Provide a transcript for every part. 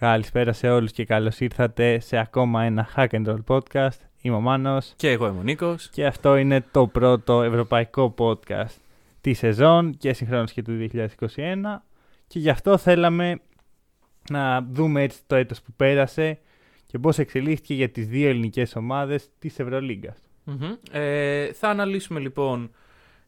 Καλησπέρα σε όλους και καλώς ήρθατε σε ακόμα ένα Hack and Roll podcast. Είμαι ο Μάνος Και εγώ είμαι ο Νίκος. και αυτό είναι το πρώτο ευρωπαϊκό podcast της σεζόν και συγχρόνως και του 2021 και γι' αυτό θέλαμε να δούμε έτσι το έτος που πέρασε και πώς εξελίχθηκε για τις δύο ελληνικές ομάδες της Ευρωλίγκας. Μμμ. Ε, θα αναλύσουμε λοιπόν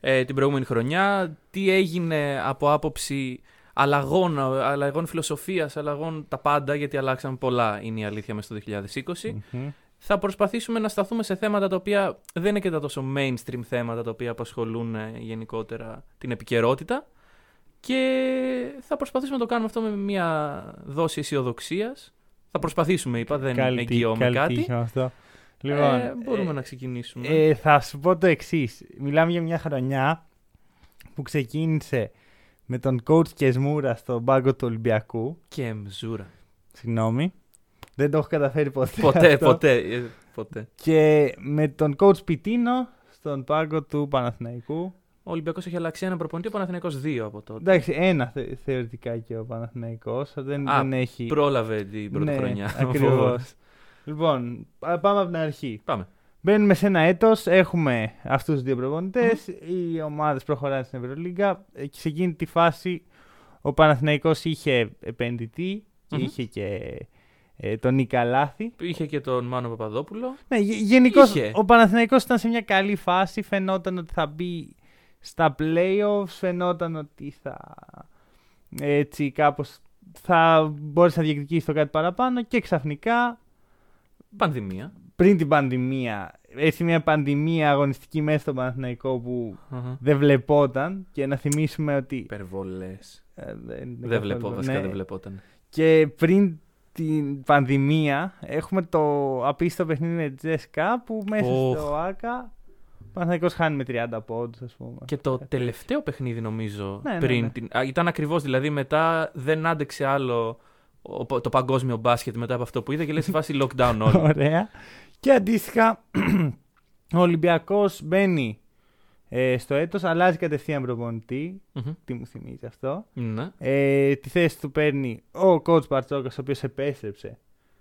ε, την προηγούμενη χρονιά, τι έγινε από άποψη αλλαγών, αλλαγών φιλοσοφίας, αλλαγών τα πάντα, γιατί αλλάξαν πολλά είναι η αλήθεια μέσα στο 2020. Μμμ. Θα προσπαθήσουμε να σταθούμε σε θέματα τα οποία δεν είναι και τα τόσο mainstream θέματα τα οποία απασχολούν ε, γενικότερα την επικαιρότητα και θα προσπαθήσουμε να το κάνουμε αυτό με μια δόση αισιοδοξίας. Θα προσπαθήσουμε, είπα, δεν Καλή τύχη- εγγυώμαι καλή κάτι. τύχη με αυτό. Λοιπόν, ε, μπορούμε ε, να ξεκινήσουμε. Ε, θα σου πω το εξής. Μιλάμε για μια χρονιά που ξεκίνησε με τον coach Κεσμούρα στον πάγκο του Ολυμπιακού. Και μζούρα. Συγγνώμη. Δεν το έχω καταφέρει ποτέ. ποτέ, αυτό. ποτέ, ε, ποτέ. Και με τον coach Πιτίνο στον πάγκο του Παναθηναϊκού. Ο Ολυμπιακός έχει αλλάξει ένα προπονητή, ο Παναθηναϊκός δύο από τότε. Εντάξει, ένα θε- θεωρητικά και ο Παναθηναϊκός. Δεν, Α, δεν έχει. Πρόλαβε την πρώτη ναι, χρονιά. Ακριβώς. λοιπόν, πά- πάμε από την αρχή. Πάμε. Μπαίνουμε σε ένα έτος, έχουμε αυτούς τους δύο προπονητές, οι ομάδες προχωράνε στην Ευρωλίγκα Ε, και σε εκείνη τη φάση ο Παναθηναϊκός είχε επενδυτή και Μμμ. είχε και ε, τον Νίκα Λάθη. Είχε και τον Μάνο Παπαδόπουλο. Ναι, γενικώς Είχε. ο Παναθηναϊκός ήταν σε μια καλή φάση, φαινόταν ότι θα μπει στα playoffs, φαινόταν ότι θα έτσι κάπως θα μπορέσει να διεκδικήσει το κάτι παραπάνω και ξαφνικά Πανδημία. πριν την πανδημία, έτσι μια πανδημία αγωνιστική μέσα στον Παναθηναϊκό που δεν βλεπόταν και να θυμίσουμε ότι... Υπερβολές. ε, δεν, είναι Δεν καθόλου- βλέπω, βασικά ναι. δεν βλεπόταν. Και πριν την πανδημία έχουμε το απίστευτο παιχνίδι με τη Τζέσκα που μέσα Οχ. στο ΆΚΑ ο Παναθηναϊκός χάνει με 30 πόντους ας πούμε. Και το Κάτι τελευταίο παιχνίδι νομίζω Ναι, ναι, πριν ναι. την. Α, ήταν ακριβώς δηλαδή μετά δεν άντεξε άλλο ο- το παγκόσμιο μπάσκετ μετά από αυτό που είδε και λέει σε φάση lockdown όλοι. Ωραία. Και αντίστοιχα, ο Ολυμπιακός μπαίνει ε, στο έτος, αλλάζει κατευθείαν προπονητή. Μμμ. Τι μου θυμίζει αυτό. Ναι. Ε, τη θέση του παίρνει ο coach Μπαρτσόκας, ο οποίος επέστρεψε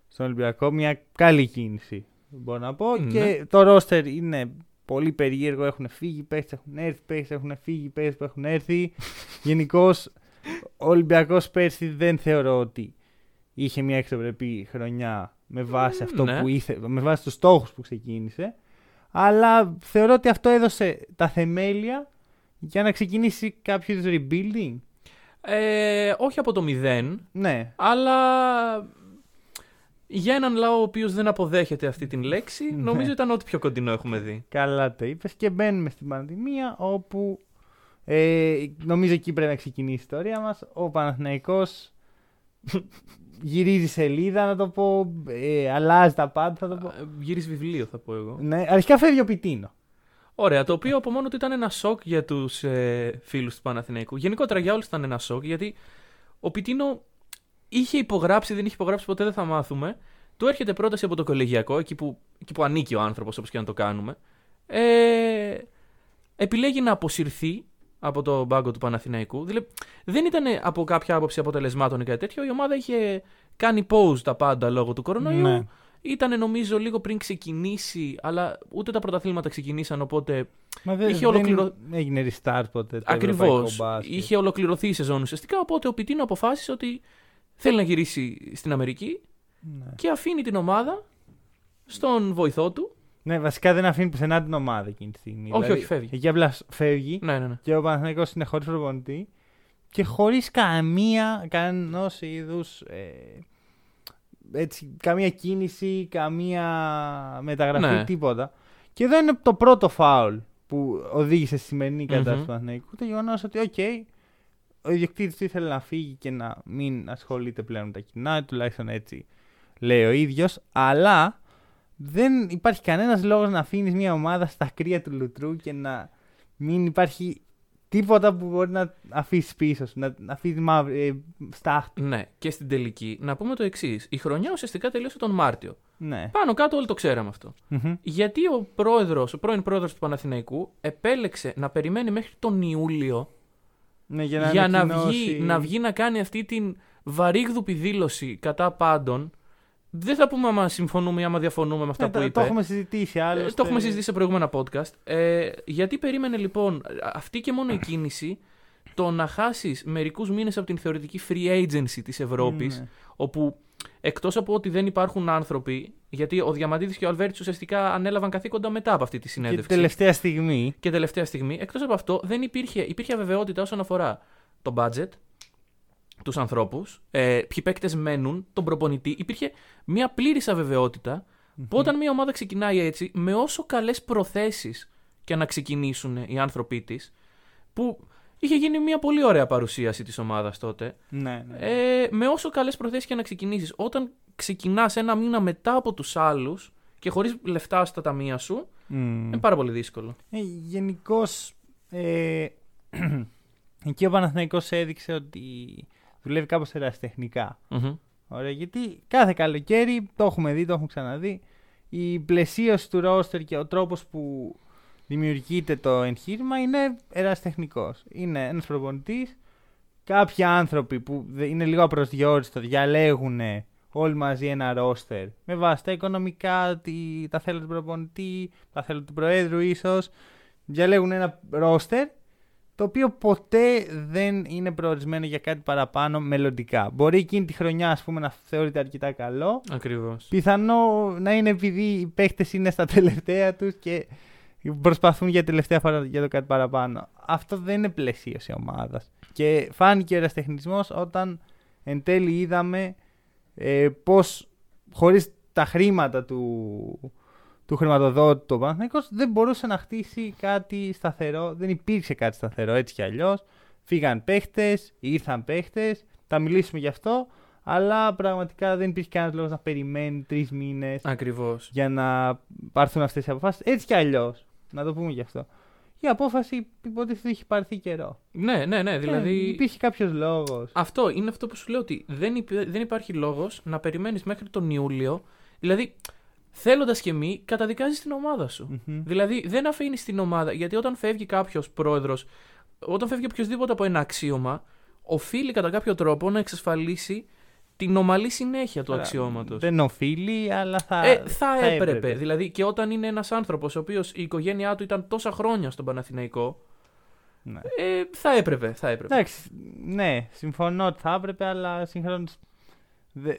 στον Ολυμπιακό. Μια καλή κίνηση, μπορώ να πω. Ναι. Και το ρόστερ είναι πολύ περίεργο. Έχουν φύγει παίχτες, έχουν έρθει παίχτες, έχουν φύγει παίχτες που έχουν έρθει. Γενικώς, ο Ολυμπιακός πέρσι δεν θεωρώ ότι είχε μια εξωπρεπή χρονιά με βάση αυτό ναι. που ήθε, με βάση τους στόχους που ξεκίνησε. Αλλά θεωρώ ότι αυτό έδωσε τα θεμέλια για να ξεκινήσει κάποιο είδους rebuilding. Ε, όχι από το μηδέν, Ναι. αλλά για έναν λαό ο οποίος δεν αποδέχεται αυτή την λέξη, Ναι. νομίζω ήταν ό,τι πιο κοντινό έχουμε δει. Καλά το είπες. Και μπαίνουμε στην πανδημία όπου ε, νομίζω εκεί πρέπει να ξεκινήσει η ιστορία μας. Ο Παναθηναϊκός γυρίζει σελίδα, να το πω. Ε, αλλάζει τα πάντα, θα το πω. Ε, Γύρισε βιβλίο, θα πω εγώ. Ναι, αρχικά φεύγει ο Πιτίνο. Ωραία, το οποίο από μόνο του ήταν ένα σοκ για τους ε, φίλους του Παναθηναϊκού. Γενικότερα για όλους ήταν ένα σοκ, γιατί ο Πιτίνο είχε υπογράψει, δεν είχε υπογράψει, ποτέ δεν θα μάθουμε. Του έρχεται πρόταση από το κολεγιακό, εκεί που, εκεί που ανήκει ο άνθρωπος, όπως και να το κάνουμε. Ε, επιλέγει να αποσυρθεί από το μπάγκο του Παναθηναϊκού. Δηλαδή, δεν ήταν από κάποια άποψη αποτελεσμάτων ή κάτι τέτοιο. Η ομάδα είχε κάνει pause τα πάντα λόγω του κορονοϊού. Ναι. Ήταν νομίζω λίγο πριν ξεκινήσει, αλλά ούτε τα πρωταθλήματα ξεκινήσαν, οπότε Μα δεν, Είχε ολοκληρω- δεν έγινε restart ποτέ. Το ακριβώς ευρωπαϊκό μπάσκετ. είχε ολοκληρωθεί η σεζόν ουσιαστικά. Οπότε ο Πιτίνο αποφάσισε ότι θέλει να γυρίσει στην Αμερική Ναι. και αφήνει την ομάδα στον βοηθό του. Ναι, βασικά δεν αφήνει πουθενά την ομάδα εκείνη τη στιγμή. Όχι, Δηλαδή, όχι, φεύγει. Εκεί απλά φεύγει Ναι, ναι, ναι. και ο Παναθηναϊκός είναι χωρίς προπονητή και χωρίς καμία, κανένας είδους ε, έτσι, καμία κίνηση, καμία μεταγραφή, Ναι. τίποτα. Και εδώ είναι το πρώτο φάουλ που οδήγησε στη σημερινή κατάσταση Μμμ. του Παναθηναϊκού. Το γεγονός ότι, οκ, ο ιδιοκτήτης του ήθελε να φύγει και να μην ασχολείται πλέον με τα κοινά, τουλάχιστον έτσι λέει ο ίδιος. Αλλά δεν υπάρχει κανένας λόγος να αφήνεις μια ομάδα στα κρύα του λουτρού και να μην υπάρχει τίποτα που μπορεί να αφήσεις πίσω σου. Να, να αφήσεις μαύρη, ε, στάχτη. Ναι, και στην τελική να πούμε το εξής. Η χρονιά ουσιαστικά τελείωσε τον Μάρτιο. Ναι. Πάνω κάτω όλοι το ξέραμε αυτό. Μμμ. Γιατί ο πρόεδρος, ο πρώην πρόεδρος του Παναθηναϊκού επέλεξε να περιμένει μέχρι τον Ιούλιο ναι για να, για να ανακοινώσει- βγει, να βγει να κάνει αυτή την βαρύγδουπη δήλωση κατά πάντων. Δεν θα πούμε άμα συμφωνούμε ή άμα διαφωνούμε με αυτά Ναι, που το, είπε. το έχουμε συζητήσει Ε, άλλωστε. Το έχουμε συζητήσει σε προηγούμενα podcast. Ε, γιατί περίμενε λοιπόν αυτή και μόνο η κίνηση το να χάσεις μερικούς μήνες από την θεωρητική free agency της Ευρώπης, Ναι. όπου εκτός από ότι δεν υπάρχουν άνθρωποι, γιατί ο Διαμαντίδης και ο Αλβέρτης ουσιαστικά ανέλαβαν καθήκοντα μετά από αυτή τη Και συνέντευξη. τελευταία στιγμή. Και τελευταία στιγμή, εκτός από αυτό, δεν υπήρχε, υπήρχε αβεβαιότητα όσον αφορά το budget, τους ανθρώπους, ε, ποιοι παίκτες μένουν, τον προπονητή. Υπήρχε μια πλήρης αβεβαιότητα που όταν μια ομάδα ξεκινάει έτσι, με όσο καλές προθέσεις και να ξεκινήσουν οι άνθρωποι της, που είχε γίνει μια πολύ ωραία παρουσίαση της ομάδας τότε, Ναι, ναι. ε, με όσο καλές προθέσεις και να ξεκινήσεις, όταν ξεκινάς ένα μήνα μετά από τους άλλους και χωρίς λεφτά στα ταμεία σου, Μμ. είναι πάρα πολύ δύσκολο. Ε, Γενικώς. Ε, εκεί ο Παναθηναϊκός έδειξε ότι δουλεύει κάπως ερασιτεχνικά. Μμμ. Ωραία, γιατί κάθε καλοκαίρι το έχουμε δει, το έχουμε ξαναδεί. Η πλαισίωση του ρόστερ και ο τρόπος που δημιουργείται το εγχείρημα είναι ερασιτεχνικός. Είναι ένας προπονητής, κάποιοι άνθρωποι που δε- είναι λίγο απροσδιόριστο διαλέγουν όλοι μαζί ένα ρόστερ με βάση τα οικονομικά, τη, τα θέλω του προπονητή, τα θέλω του προέδρου ίσως. Διαλέγουν ένα ρόστερ το οποίο ποτέ δεν είναι προορισμένο για κάτι παραπάνω μελλοντικά. Μπορεί εκείνη τη χρονιά ας πούμε, να θεωρείται αρκετά καλό. Ακριβώς. Πιθανό να είναι επειδή οι παίχτες είναι στα τελευταία τους και προσπαθούν για τελευταία φορά για το κάτι παραπάνω. Αυτό δεν είναι πλαισίωση ομάδας. Και φάνηκε ο εραστεχνισμός όταν εν τέλει είδαμε ε, πως χωρίς τα χρήματα του, του χρηματοδότη του Παναθηναϊκός δεν μπορούσε να χτίσει κάτι σταθερό. Δεν υπήρξε κάτι σταθερό έτσι κι αλλιώς. Φύγαν παίχτες, ήρθαν παίχτες, θα μιλήσουμε γι' αυτό. Αλλά πραγματικά δεν υπήρχε κανένας λόγος να περιμένει τρεις μήνες Ακριβώς. για να πάρθουν αυτές οι αποφάσεις. Έτσι κι αλλιώς. Να το πούμε γι' αυτό. Η απόφαση υποτίθεται είχε πάρθει καιρό. Ναι, ναι, ναι. Δηλαδή. Ε, υπήρχε κάποιος λόγος. Αυτό είναι αυτό που σου λέω ότι δεν, υπ- δεν υπάρχει λόγος να περιμένεις μέχρι τον Ιούλιο. Δηλαδή, θέλοντας και μη, καταδικάζεις την ομάδα σου. Δηλαδή, δεν αφήνεις την ομάδα. Γιατί όταν φεύγει κάποιος πρόεδρος, όταν φεύγει οποιοδήποτε από ένα αξίωμα, οφείλει κατά κάποιο τρόπο να εξασφαλίσει την ομαλή συνέχεια του αξιώματος. Δεν οφείλει, αλλά θα. Ε, θα, έπρεπε. Δηλαδή, και όταν είναι ένας άνθρωπος ο οποίος η οικογένειά του ήταν τόσα χρόνια στον Παναθηναϊκό, Ναι. ε, θα έπρεπε. Θα έπρεπε. Εντάξει, ναι, συμφωνώ ότι θα έπρεπε, αλλά συγχρόνως.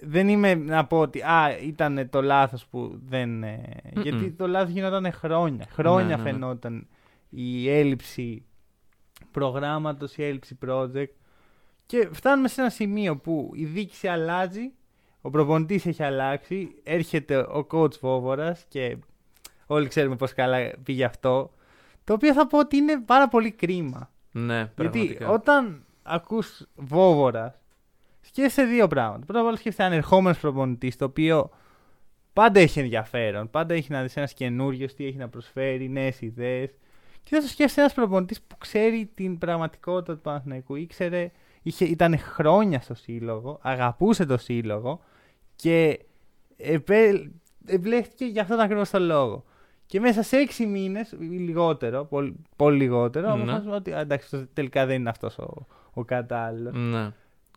Δεν είμαι να πω ότι α, ήταν το λάθος που δεν. ε, Mm-mm. Γιατί το λάθος γινόταν χρόνια. Χρόνια Ναι, ναι, ναι. φαινόταν η έλλειψη προγράμματος, η έλλειψη project. Και φτάνουμε σε ένα σημείο που η δίκηση αλλάζει, ο προπονητής έχει αλλάξει, έρχεται ο coach Βόβορας και όλοι ξέρουμε πώς καλά πήγε αυτό. Το οποίο θα πω ότι είναι πάρα πολύ κρίμα. Ναι, Γιατί πραγματικά. όταν ακούς Βόβορας, σκέφτεσαι δύο πράγματα. Πρώτα απ' όλα σκέφτεσαι ανερχόμενο προπονητής, το οποίο πάντα έχει ενδιαφέρον. Πάντα έχει να δει ένας καινούριο, τι έχει να προσφέρει, νέες ιδέες. Και δεν σκέφτεσαι ένας προπονητής που ξέρει την πραγματικότητα του Παναθηναϊκού. Ήξερε, είχε, ήταν χρόνια στο σύλλογο, αγαπούσε το σύλλογο και επέ, εμπλέχτηκε για αυτόν ακριβώς τον λόγο. Και μέσα σε έξι μήνες, ή λιγότερο, πολύ, πολύ λιγότερο, Ναι. αποφάσισαμε ότι α, εντάξει, αυτό τελικά δεν είναι αυτός ο, ο κατάλληλος. Ναι.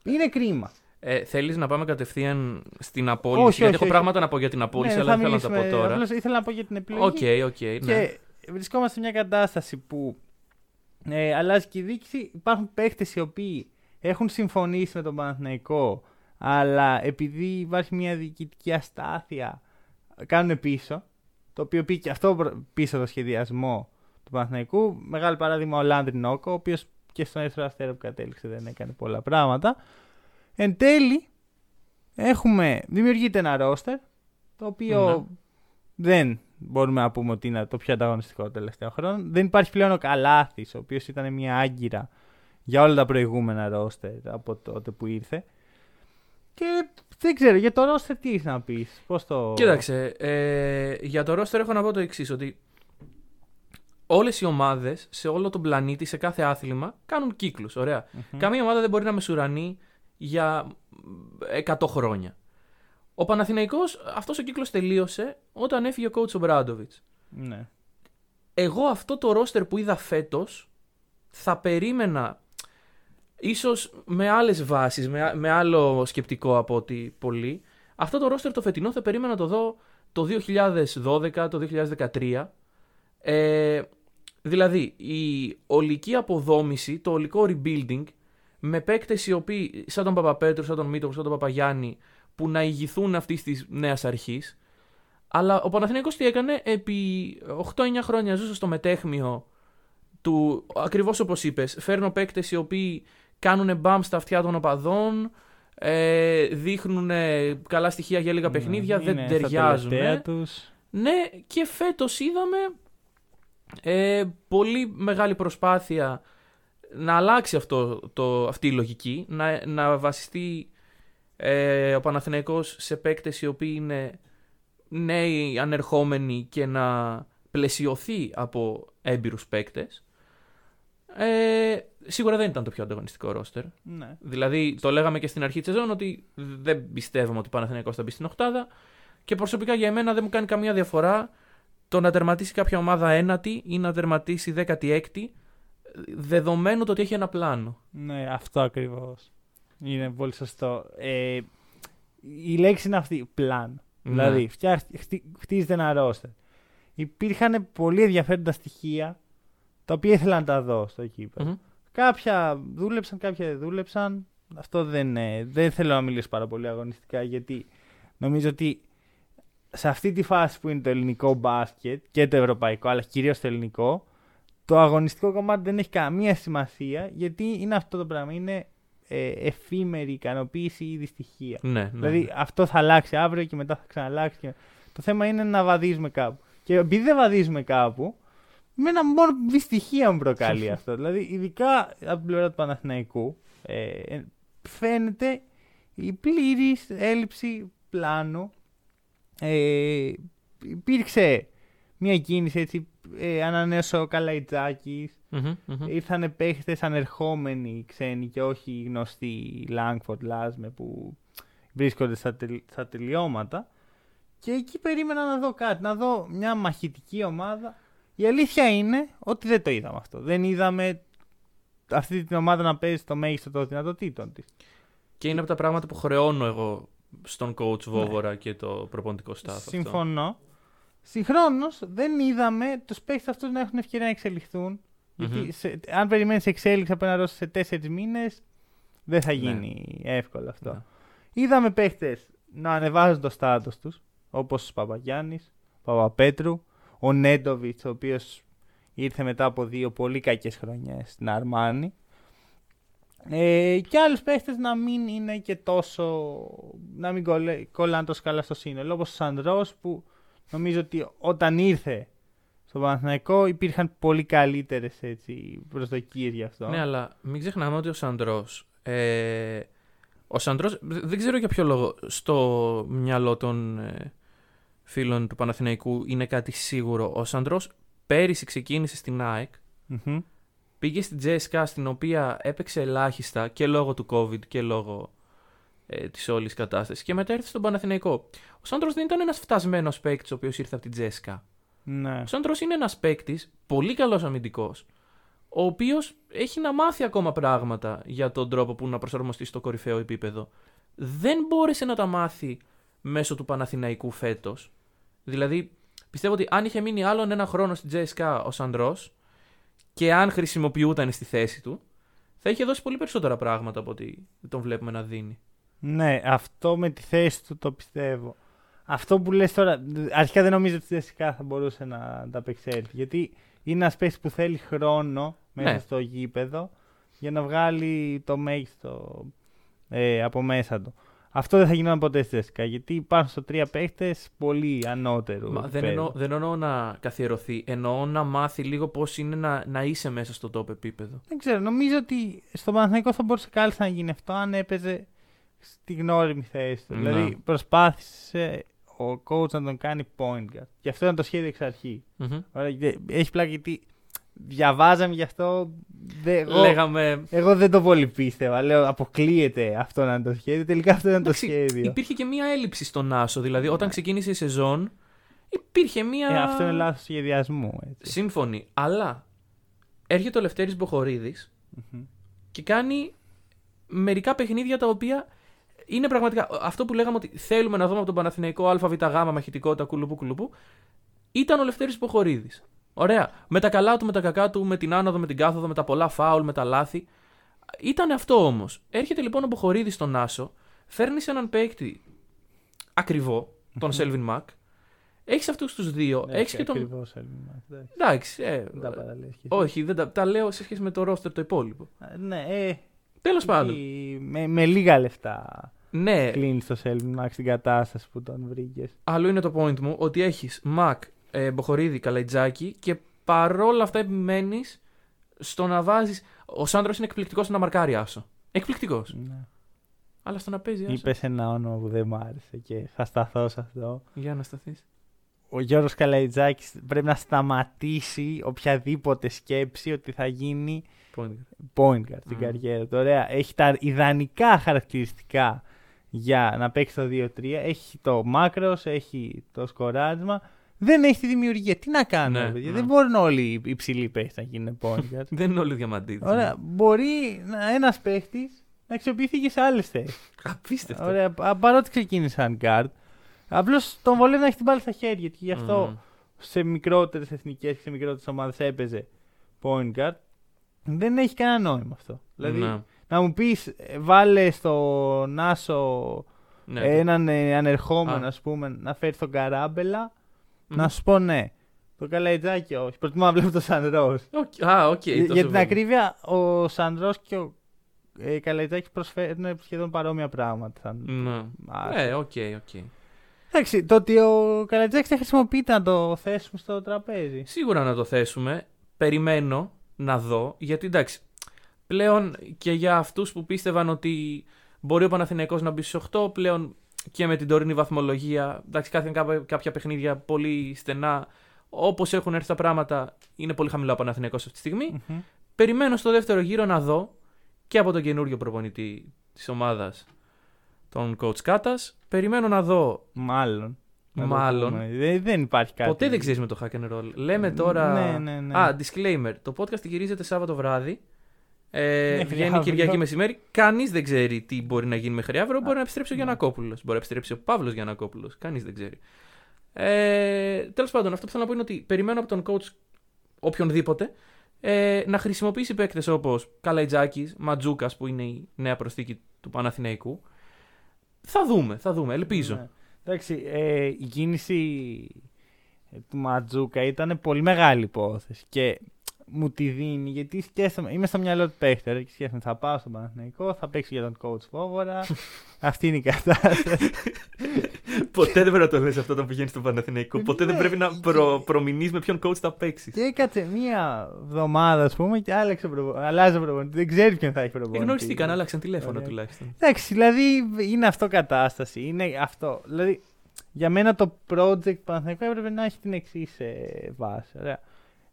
Είναι κρίμα. Ε, Θέλεις να πάμε κατευθείαν στην απόλυση; Όχι, γιατί όχι, έχω όχι. πράγματα να πω για την απόλυση, Ναι, αλλά θα δεν θέλω να τα πω μιλήσουμε, τώρα. απλώς ήθελα να πω για την επιλογή. Ok, ok. ναι. Και βρισκόμαστε σε μια κατάσταση που ε, αλλάζει και η διοίκηση. Υπάρχουν παίχτες οι οποίοι έχουν συμφωνήσει με τον Παναθηναϊκό, αλλά επειδή υπάρχει μια διοικητική αστάθεια, κάνουν πίσω. Το οποίο πήγε και αυτό προ- πίσω το σχεδιασμό του Παναθηναϊκού. Μεγάλο παράδειγμα ο Λάνδρι Νόκο, ο οποίος και στον Ερυθρό Αστέρα που κατέληξε δεν έκανε πολλά πράγματα. Εν τέλει, έχουμε, δημιουργείται ένα ρόστερ, το οποίο δεν μπορούμε να πούμε ότι είναι το πιο ανταγωνιστικό το τελευταίο χρόνο. Δεν υπάρχει πλέον ο Καλάθης, ο οποίος ήταν μια άγκυρα για όλα τα προηγούμενα ρόστερ από τότε που ήρθε. Και δεν ξέρω, για το ρόστερ τι έχεις να πεις, πώς το... Κοίταξε, ε, για το roster έχω να πω το εξής: Ότι όλες οι ομάδες σε όλο τον πλανήτη, σε κάθε άθλημα, κάνουν κύκλους. Ωραία. Μμμ. Καμία ομάδα δεν μπορεί να μεσουρανεί για 100 χρόνια. Ο Παναθηναϊκός αυτός ο κύκλος τελείωσε όταν έφυγε ο coach ο Μπράντοβιτς. Ναι. Εγώ αυτό το ρόστερ που είδα φέτος θα περίμενα ίσως με άλλες βάσεις, με, με άλλο σκεπτικό από ότι πολλοί, αυτό το ρόστερ το φετινό θα περίμενα να το δω το 2012, το 2013. Ε, δηλαδή, η ολική αποδόμηση, το ολικό rebuilding, με παίκτες οι οποίοι, σαν τον Παπαπέτρου, σαν τον Μίτρο, σαν τον Παπαγιάννη, που να ηγηθούν αυτής της νέας αρχής. Αλλά ο Παναθηναϊκός τι έκανε, επί 8-9 χρόνια ζούσε στο μετέχμιο του, ακριβώς όπως είπες, φέρνω παίκτες οι οποίοι κάνουν μπαμ στα αυτιά των οπαδών, ε, δείχνουν καλά στοιχεία για λίγα Ναι, παιχνίδια, δεν είναι ταιριάζουν. στα τελευταία τους. Ναι, και φέτος είδαμε ε, πολύ μεγάλη προσπάθεια να αλλάξει αυτό, το, αυτή η λογική, να, να βασιστεί ε, ο Παναθηναϊκός σε παίκτες οι οποίοι είναι νέοι ανερχόμενοι και να πλαισιωθεί από έμπειρους παίκτες. Ε, σίγουρα δεν ήταν το πιο ανταγωνιστικό ρόστερ. Ναι. Δηλαδή, το λέγαμε και στην αρχή της σεζόν ότι δεν πιστεύουμε ότι ο Παναθηναϊκός θα μπει στην Οχτάδα. Και προσωπικά για εμένα δεν μου κάνει καμία διαφορά το να τερματίσει κάποια ομάδα ένατη ή να τερματίσει δέκατη έκτη, δεδομένου το ότι έχει ένα πλάνο. Ναι, αυτό ακριβώς. Είναι πολύ σωστό. Ε, η λέξη είναι αυτή, πλάν. Ναι. Δηλαδή, φτιάχ- χτι- χτίζεται ένα ρόστερ. Υπήρχαν πολύ ενδιαφέροντα στοιχεία τα οποία ήθελα να τα δω στο κήπεδο. Μμμ. Κάποια δούλεψαν, κάποια δεν δούλεψαν. Αυτό δεν, ε, δεν θέλω να μιλήσω πάρα πολύ αγωνιστικά γιατί νομίζω ότι σε αυτή τη φάση που είναι το ελληνικό μπάσκετ και το ευρωπαϊκό, αλλά κυρίως το ελληνικό, το αγωνιστικό κομμάτι δεν έχει καμία σημασία γιατί είναι αυτό το πράγμα. Είναι ε, εφήμερη ικανοποίηση ή δυστυχία. Ναι, ναι. Δηλαδή αυτό θα αλλάξει αύριο και μετά θα ξαναλλάξει. και- Το θέμα είναι να βαδίζουμε κάπου. Και επειδή δεν βαδίζουμε κάπου, με ένα μόνο δυστυχία μου προκαλεί αυτό. δηλαδή, ειδικά από την πλευρά του Παναθηναϊκού, ε, ε, φαίνεται η πλήρης έλλειψη πλάνου. Ε, υπήρξε μια κίνηση έτσι, ε, ανανέωσε ο Καλαϊτζάκης, Μμμ, μμμ. Ήρθαν παίχτες ανερχόμενοι ξένοι και όχι γνωστοί Langford, Λάσμε που βρίσκονται στα, τελ- στα τελειώματα. Και εκεί περίμενα να δω κάτι, να δω μια μαχητική ομάδα. Η αλήθεια είναι ότι δεν το είδαμε αυτό. Δεν είδαμε αυτή την ομάδα να παίζει στο μέγιστο των δυνατοτήτων της. Και είναι από τα πράγματα που χρεώνω εγώ στον Ναι. coach Βόβορα και το προπονητικό staff. αυτό. Συμφωνώ. Συγχρόνως δεν είδαμε τους παίχτε αυτούς να έχουν ευκαιρία να εξελιχθούν. Μμμ. Γιατί σε- αν περιμένεις εξέλιξη από ένα ρόλο σε τέσσερις μήνες, δεν θα γίνει εύκολο αυτό. Ναι. Είδαμε παίχτε να ανεβάζουν το στάτο τους, όπως ο Παπαγιάννης, ο Παπαπέτρου, ο Νέντοβιτς, ο οποίος ήρθε μετά από δύο πολύ κακές χρονιές στην Αρμάνη. Ε, και άλλους παίχτες να μην είναι και τόσο. να μην κολλέ- κολλάνε τόσο καλά στο σύνολο. Όπως ο Σαντρό που νομίζω ότι όταν ήρθε στο Παναθηναϊκό υπήρχαν πολύ καλύτερες προσδοκίες γι' αυτό. Ναι, αλλά μην ξεχνάμε ότι ο Σαντρό. Ε, ο Σαντρός, δεν ξέρω για ποιο λόγο, στο μυαλό των ε, φίλων του Παναθηναϊκού είναι κάτι σίγουρο. Ο Σαντρό πέρυσι ξεκίνησε στην ΑΕΚ, Μμμ. Πήγε στην JSK στην οποία έπαιξε ελάχιστα και λόγω του COVID και λόγω ε, της όλης κατάστασης και μετά ήρθε στον Παναθηναϊκό. Ο Σάντρος δεν ήταν ένας φτασμένος παίκτης ο οποίος ήρθε από την JSK. Ναι. Ο Σάντρος είναι ένας παίκτης, πολύ καλός αμυντικός, ο οποίος έχει να μάθει ακόμα πράγματα για τον τρόπο που να προσαρμοστεί στο κορυφαίο επίπεδο. Δεν μπόρεσε να τα μάθει μέσω του Παναθηναϊκού φέτος. Δηλαδή, πιστεύω ότι αν είχε μείνει άλλον ένα χρόνο στην JSK ο Σαντρό και αν χρησιμοποιούταν στη θέση του, θα είχε δώσει πολύ περισσότερα πράγματα από ό,τι τον βλέπουμε να δίνει. Ναι, αυτό με τη θέση του το πιστεύω. Αυτό που λες τώρα, αρχικά δεν νομίζω ότι η Τζεσικά θα μπορούσε να ανταπεξέλθει. Γιατί είναι ένας παίκτης που θέλει χρόνο μέσα Ναι. στο γήπεδο για να βγάλει το μέγιστο ε, από μέσα του. Αυτό δεν θα γινόταν ποτέ στη Τζεσικά. Γιατί υπάρχουν στο τρία παίχτες πολύ ανώτερους. Μα δεν, επίπεδου. εννοώ, δεν εννοώ να καθιερωθεί, εννοώ να μάθει λίγο πώς είναι να, να είσαι μέσα στο top επίπεδο. Δεν ξέρω, νομίζω ότι στο Παναθηναϊκό θα μπορούσε κάλλιστα να γίνει αυτό αν έπαιζε στη γνώριμη θέση του. Ναι. Δηλαδή προσπάθησε ο coach να τον κάνει point guard. Και αυτό ήταν το σχέδιο εξ αρχή. Μμμ. Ωραία, και Έχει πλάκα γιατί διαβάζαμε γι' αυτό. δε- εγώ, Λέγαμε. εγώ δεν το πολύ πίστευα. Λέω αποκλείεται αυτό να είναι το σχέδιο. Τελικά αυτό ήταν το Εντάξει, σχέδιο. Υπήρχε και μία έλλειψη στον Άσο. Δηλαδή, όταν ξεκίνησε η σεζόν, υπήρχε μία. Ε, αυτό είναι λάθος σχεδιασμού. Έτσι. Σύμφωνη. Αλλά έρχεται ο Λευτέρης Μποχορίδης Μμμ. και κάνει μερικά παιχνίδια τα οποία είναι πραγματικά. Αυτό που λέγαμε ότι θέλουμε να δούμε από τον Παναθηναϊκό ΑΒΓ μαχητικότητα κουλουπού κουλουπού. Ήταν ο Λευτέρης Ποχορίδη. Ωραία. Με τα καλά του, με τα κακά του, με την άνοδο, με την κάθοδο, με τα πολλά φάουλ, με τα λάθη. Ήταν αυτό όμως. Έρχεται λοιπόν ο Ποχορίδη στον Άσο, φέρνει έναν παίκτη ακριβό, τον Σέλβιν Μακ. Έχεις αυτούς τους δύο. Ναι, Έχεις και τον. ακριβώς, Έλληνα, εντάξει. Εντάξει. Ε, Δεν τα παραλέεις και εσύ. όχι, δεν τα, τα λέω σε σχέση με το ρόστερ το υπόλοιπο. Ε, Ναι, ε, Τέλος πάντων. εκεί με, με λίγα λεφτά Ναι, κλείνεις το Σέλβιν Max στην κατάσταση που τον βρήκες. άλλο είναι το point μου ότι έχεις Μακ, ε, Μποχορίδη, Καλαϊτζάκη και παρόλα αυτά επιμένεις στο να βάζει. Ο Σάντρο είναι εκπληκτικός στο να μαρκάρει άσο. Εκπληκτικός. Ναι. Αλλά στο να παίζει άσο. Είπες ένα όνομα που δεν μ' άρεσε και θα σταθώ σε αυτό. Για να σταθείς. Ο Γιώργος Καλαϊτζάκης πρέπει να σταματήσει οποιαδήποτε σκέψη ότι θα γίνει point guard στην Μμμ. καριέρα του. Ωραία. Έχει τα ιδανικά χαρακτηριστικά για να παίξει το 2-3. Έχει το μάκρος, έχει το σκοράρισμα. Δεν έχει τη δημιουργία. Τι να κάνουμε, Ναι, παιδιά; ναι. Δεν μπορούν όλοι οι υψηλοί παίχτες να γίνουν point guard. Δεν είναι όλοι διαμαντίδε. Ωραία. Μπορεί ένας παίχτης να αξιοποιηθεί και σε άλλες θέσεις. Απίστευτο. Ωραία. α- Παρότι ξεκίνησε σαν guard. Απλώς τον βολεύει να έχει την μπάλα στα χέρια του. Γι' αυτό Μμμ. σε μικρότερες εθνικές και σε μικρότερες ομάδες έπαιζε point guard. Δεν έχει κανένα νόημα αυτό. Δηλαδή, Ναι. να μου πεις, βάλε στο Νάσο Ναι. έναν ε, ανερχόμενο, Α. ας πούμε, να φέρει τον Καράμπελα, Μμμ. Να σου πω ναι. Το Καλαϊτζάκι όχι. Προτιμώ να βλέπω το Σαν Ροζ. Οκ, Α, οκ. Για το για την σεβόμαι. ακρίβεια, ο Σαν Ροζ και ο ε, Καλαϊτζάκη προσφέρουν σχεδόν παρόμοια πράγματα. σαν- Ναι. Α, Ε, οκ, οκ. Εντάξει, το ότι ο Καλατζάκη δεν χρησιμοποιείται να το θέσουμε στο τραπέζι. Σίγουρα να το θέσουμε. Περιμένω να δω. Γιατί εντάξει, πλέον και για αυτούς που πίστευαν ότι μπορεί ο Παναθηναϊκός να μπει στους 8, πλέον και με την τωρινή βαθμολογία, εντάξει, κάθε κάποια, κάποια παιχνίδια πολύ στενά, όπως έχουν έρθει τα πράγματα, είναι πολύ χαμηλά ο Παναθηναϊκός αυτή τη στιγμή. Μμμ. Περιμένω στο δεύτερο γύρο να δω και από τον καινούριο προπονητή της ομάδας, τον coach Κάτας. Περιμένω να δω Μάλλον. Να το Μάλλον. πούμε. Δεν, δεν υπάρχει κάτι. Ποτέ δεν ξέρεις με το hack and roll. Λέμε τώρα. Ναι, ναι, ναι. Α, disclaimer. Το podcast γυρίζεται Σάββατο βράδυ. Ε, Ναι, βγαίνει αύριο. Κυριακή μεσημέρι. Κανείς δεν ξέρει τι μπορεί να γίνει μέχρι αύριο. Μπορεί να επιστρέψει ο ναι. Γιανακόπουλο. Μπορεί να επιστρέψει ο Παύλος Γιανακόπουλο. Κανείς δεν ξέρει. Ε, Τέλος πάντων, αυτό που θέλω να πω είναι ότι περιμένω από τον coach οποιονδήποτε ε, να χρησιμοποιήσει παίκτες όπως Καλαϊτζάκης, Ματζούκας που είναι η νέα προσθήκη του Παναθηναϊκού. Θα δούμε, θα δούμε. Ελπίζω. Ναι. Εντάξει, ε, η κίνηση ε, του Ματζούκα ήταν πολύ μεγάλη υπόθεση και μου τη δίνει γιατί σκέφτομαι, είμαι στο μυαλό του παίχτη και σκέφτομαι θα πάω στον Παναθηναϊκό, θα παίξω για τον coach Φόβορα. Αυτή είναι η κατάσταση. Ποτέ δεν πρέπει να το λες αυτό όταν πηγαίνεις στο Παναθηναϊκό. Ποτέ δεν Ναι, πρέπει να προ, προμηνείς με ποιον coach θα παίξεις. και έκατσε μία εβδομάδα, ας πούμε, και άλλαξε προπο... αλλάζει προπονητής. Δεν ξέρεις ποιον θα έχει προπονητή. Γνωριστήκαν, άλλαξαν τηλέφωνο Ωραία. τουλάχιστον. Εντάξει, δηλαδή είναι αυτό κατάσταση. Είναι αυτό. Δηλαδή, για μένα το project Παναθηναϊκού έπρεπε να έχει την εξής βάση. Ωραία.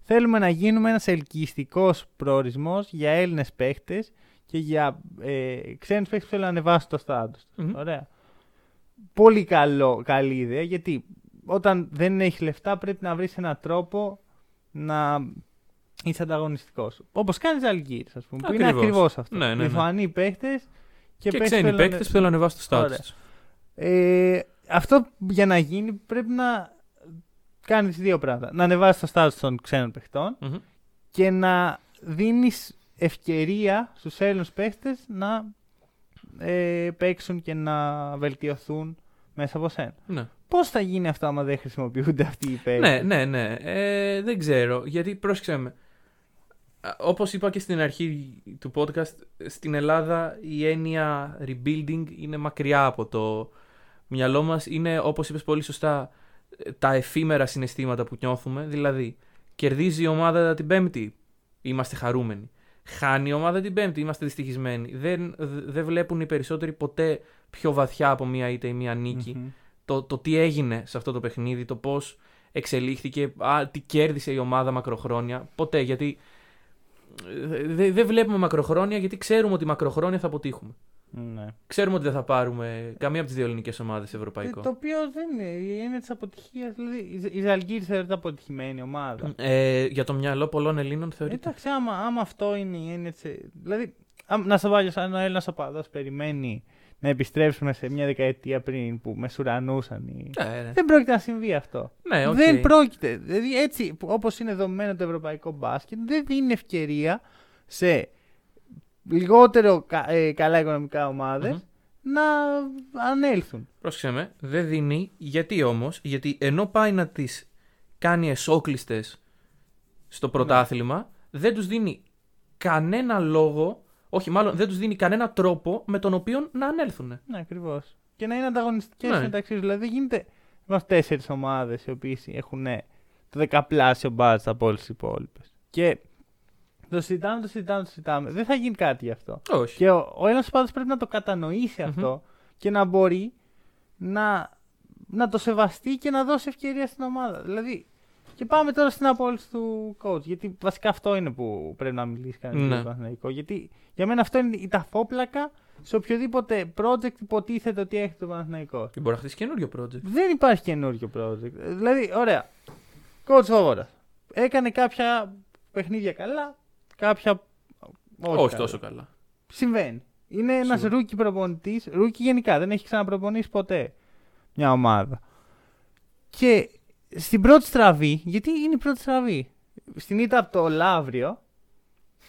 Θέλουμε να γίνουμε ένας ελκυστικός προορισμός για Έλληνες παίχτες και για ε, ξένους παίχτες που θέλουν να ανεβάσουν το στάτους τους. Μμμ. Ωραία. Πολύ καλό, καλή ιδέα γιατί όταν δεν έχεις λεφτά πρέπει να βρεις έναν τρόπο να είσαι ανταγωνιστικός. Όπως κάνεις Αλγύρης, ας πούμε, που είναι Ακριβώς. ακριβώς αυτό. Ναι, ναι, ναι. Λιθουανοί παίχτες και, Και, παίχτες ξένοι θέλουν να- παίκτε που θέλουν να ανεβάσουν το Ωραία. στάτους του. ε, αυτό για να γίνει πρέπει να κάνεις δύο πράγματα. Να ανεβάσεις το στάτους των ξένων παιχτών και να δίνεις ευκαιρία στους Έλληνες παίχτες να ε, παίξουν και να βελτιωθούν μέσα από σένα. Ναι. Πώς θα γίνει αυτό άμα δεν χρησιμοποιούνται αυτοί οι παίχτες; ναι, ναι, ναι. Ε, δεν ξέρω. Γιατί πρόσεξε με. Όπως είπα και στην αρχή του podcast, στην Ελλάδα η έννοια rebuilding είναι μακριά από το μυαλό μας. Είναι, όπως είπες πολύ σωστά, τα εφήμερα συναισθήματα που νιώθουμε. Δηλαδή, κερδίζει η ομάδα την Πέμπτη, είμαστε χαρούμενοι. Χάνει η ομάδα την Πέμπτη, είμαστε δυστυχισμένοι. Δεν, δεν βλέπουν οι περισσότεροι ποτέ πιο βαθιά από μία ήττα ή μία νίκη Μμμ. το, το τι έγινε σε αυτό το παιχνίδι, το πώς εξελίχθηκε, α, τι κέρδισε η ομάδα μακροχρόνια. Ποτέ, γιατί δεν δε βλέπουμε μακροχρόνια, γιατί ξέρουμε ότι μακροχρόνια θα αποτύχουμε. Ναι. Ξέρουμε ότι δεν θα πάρουμε καμία από τις δύο ελληνικές ομάδες σε ευρωπαϊκό. Ε, Το οποίο δεν είναι. Η έννοια της αποτυχίας. Δηλαδή, η- η Ζαλγκίρις θεωρείται αποτυχημένη ομάδα. Ε, για το μυαλό πολλών Ελλήνων θεωρείται. Εντάξει, άμα, άμα αυτό είναι η έννοια της... Δηλαδή, Α, Να σε βάλει σαν ο Έλληνα οπαδό περιμένει να επιστρέψουμε σε μια δεκαετία πριν που μεσουρανούσαν. Οι... Ναι, ναι. Δεν πρόκειται να συμβεί αυτό. ναι οκ. Δεν πρόκειται. Δηλαδή έτσι όπως είναι δομημένο το ευρωπαϊκό μπάσκετ, δεν δίνει ευκαιρία σε λιγότερο κα- ε, καλά οικονομικά ομάδες Μμμ. να ανέλθουν. Πρόσεξε με, δεν δίνει. Γιατί όμως, γιατί ενώ πάει να τις κάνει εσόκλειστες στο πρωτάθλημα, δεν τους δίνει κανένα λόγο, όχι μάλλον δεν τους δίνει κανένα τρόπο με τον οποίο να ανέλθουν. Ναι, ακριβώς. Και να είναι ανταγωνιστικές Ναι. μεταξύ τους. Δηλαδή δεν γίνεται. Είμαστε τέσσερις ομάδες οι οποίες έχουν το δεκαπλάσιο μπάτζ από όλες τις υπόλοιπες. Και το συζητάμε, το συζητάμε, το συζητάμε. Δεν θα γίνει κάτι γι' αυτό. Όχι. Και ο, ο ένας πάντω πρέπει να το κατανοήσει αυτό και να μπορεί να, να το σεβαστεί και να δώσει ευκαιρία στην ομάδα. Δηλαδή, και πάμε τώρα στην απόλυση του coach. Γιατί βασικά αυτό είναι που πρέπει να μιλήσει κανένα Ναι. για τον Παναθηναϊκό. Γιατί για μένα αυτό είναι η ταφόπλακα σε οποιοδήποτε project υποτίθεται ότι έχει το Παναθηναϊκό. Και μπορεί να χτίσει καινούριο project. Δεν υπάρχει καινούριο project. Ε, Δηλαδή, ωραία. Coach Βόβορα. Έκανε κάποια παιχνίδια καλά, κάποια. Όχι, Όχι, καλά. τόσο καλά. Συμβαίνει. Είναι ένας Σίγουρα. rookie προπονητής. Rookie γενικά. Δεν έχει ξαναπροπονήσει ποτέ μια ομάδα. Και στην πρώτη στραβή, γιατί είναι η πρώτη στραβή. Στην ήττα από το Λαύριο,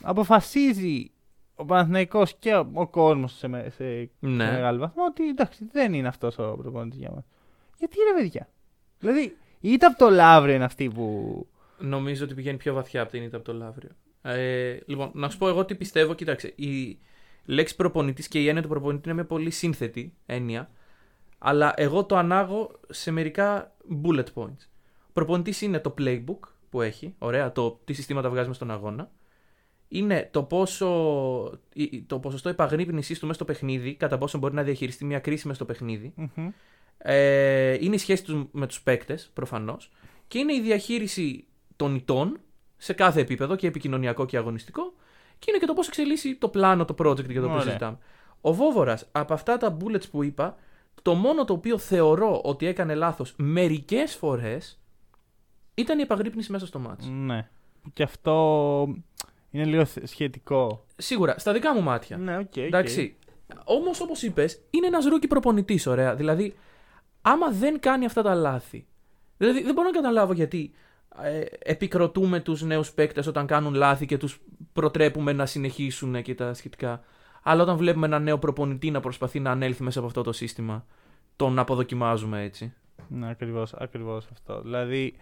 αποφασίζει ο Παναθηναϊκός και ο, ο κόσμος σε, με- σε, σε Ναι. μεγάλο βαθμό ότι εντάξει, δεν είναι αυτός ο προπονητής για μας. Γιατί ρε παιδιά; Δηλαδή, η ήττα από το Λαύριο είναι αυτή που. Νομίζω ότι πηγαίνει πιο βαθιά από την ήττα από το Λαύριο. Ε, λοιπόν, να σου πω εγώ τι πιστεύω. Κοίταξε, η λέξη προπονητής και η έννοια του προπονητή είναι μια πολύ σύνθετη έννοια. Αλλά εγώ το ανάγω σε μερικά bullet points. Προπονητής είναι το playbook που έχει, ωραία, το τι συστήματα βγάζουμε στον αγώνα. Είναι το, πόσο, η- το ποσοστό επαγρύπνησής του μέσα στο παιχνίδι, κατά πόσο μπορεί να διαχειριστεί μια κρίση μέσα στο παιχνίδι. Μμμ. Ε, είναι η σχέση τους με τους παίκτες, προφανώς. Και είναι η διαχείριση των ηττών σε κάθε επίπεδο και επικοινωνιακό και αγωνιστικό. Και είναι και το πώς εξελίσσει το πλάνο, το project για το οποίο Ωραία. συζητάμε. Ο Βόβορας, από αυτά τα bullets που είπα, το μόνο το οποίο θεωρώ ότι έκανε λάθος μερικές φορές ήταν η επαγρύπνηση μέσα στο ματς. Ναι. Και αυτό είναι λίγο σχετικό. Σίγουρα, στα δικά μου μάτια. Ναι, ok. ok. Εντάξει. Όμως, όπως είπες, είναι ένας rookie προπονητής, ωραία. Δηλαδή, άμα δεν κάνει αυτά τα λάθη. Δηλαδή, δεν μπορώ να καταλάβω γιατί ε, επικροτούμε τους νέους παίκτες όταν κάνουν λάθη και τους προτρέπουμε να συνεχίσουν και τα σχετικά. Αλλά όταν βλέπουμε ένα νέο προπονητή να προσπαθεί να ανέλθει μέσα από αυτό το σύστημα, τον αποδοκιμάζουμε έτσι. Ναι, ακριβώς, ακριβώς αυτό. Δηλαδή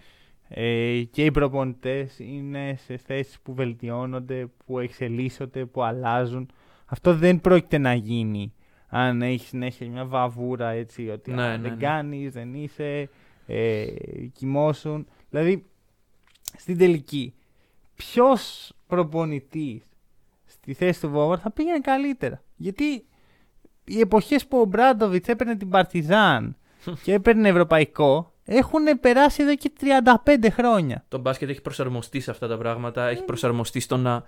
ε, και οι προπονητές είναι σε θέσεις που βελτιώνονται, που εξελίσσονται, που αλλάζουν. Αυτό δεν πρόκειται να γίνει αν έχεις συνέχεια μια βαβούρα έτσι ότι Ναι, «Α, ναι, δεν ναι. κάνεις, δεν είσαι, ε, κοιμώσουν. Δηλαδή στην τελική ποιος προπονητής στη θέση του Βόβαρ θα πήγαινε καλύτερα. Γιατί οι εποχές που ο Μπράντοβιτς έπαιρνε την Παρτιζάν και έπαιρνε ευρωπαϊκό έχουν περάσει εδώ και 35 χρόνια. Το μπάσκετ έχει προσαρμοστεί σε αυτά τα πράγματα, έχει προσαρμοστεί στο να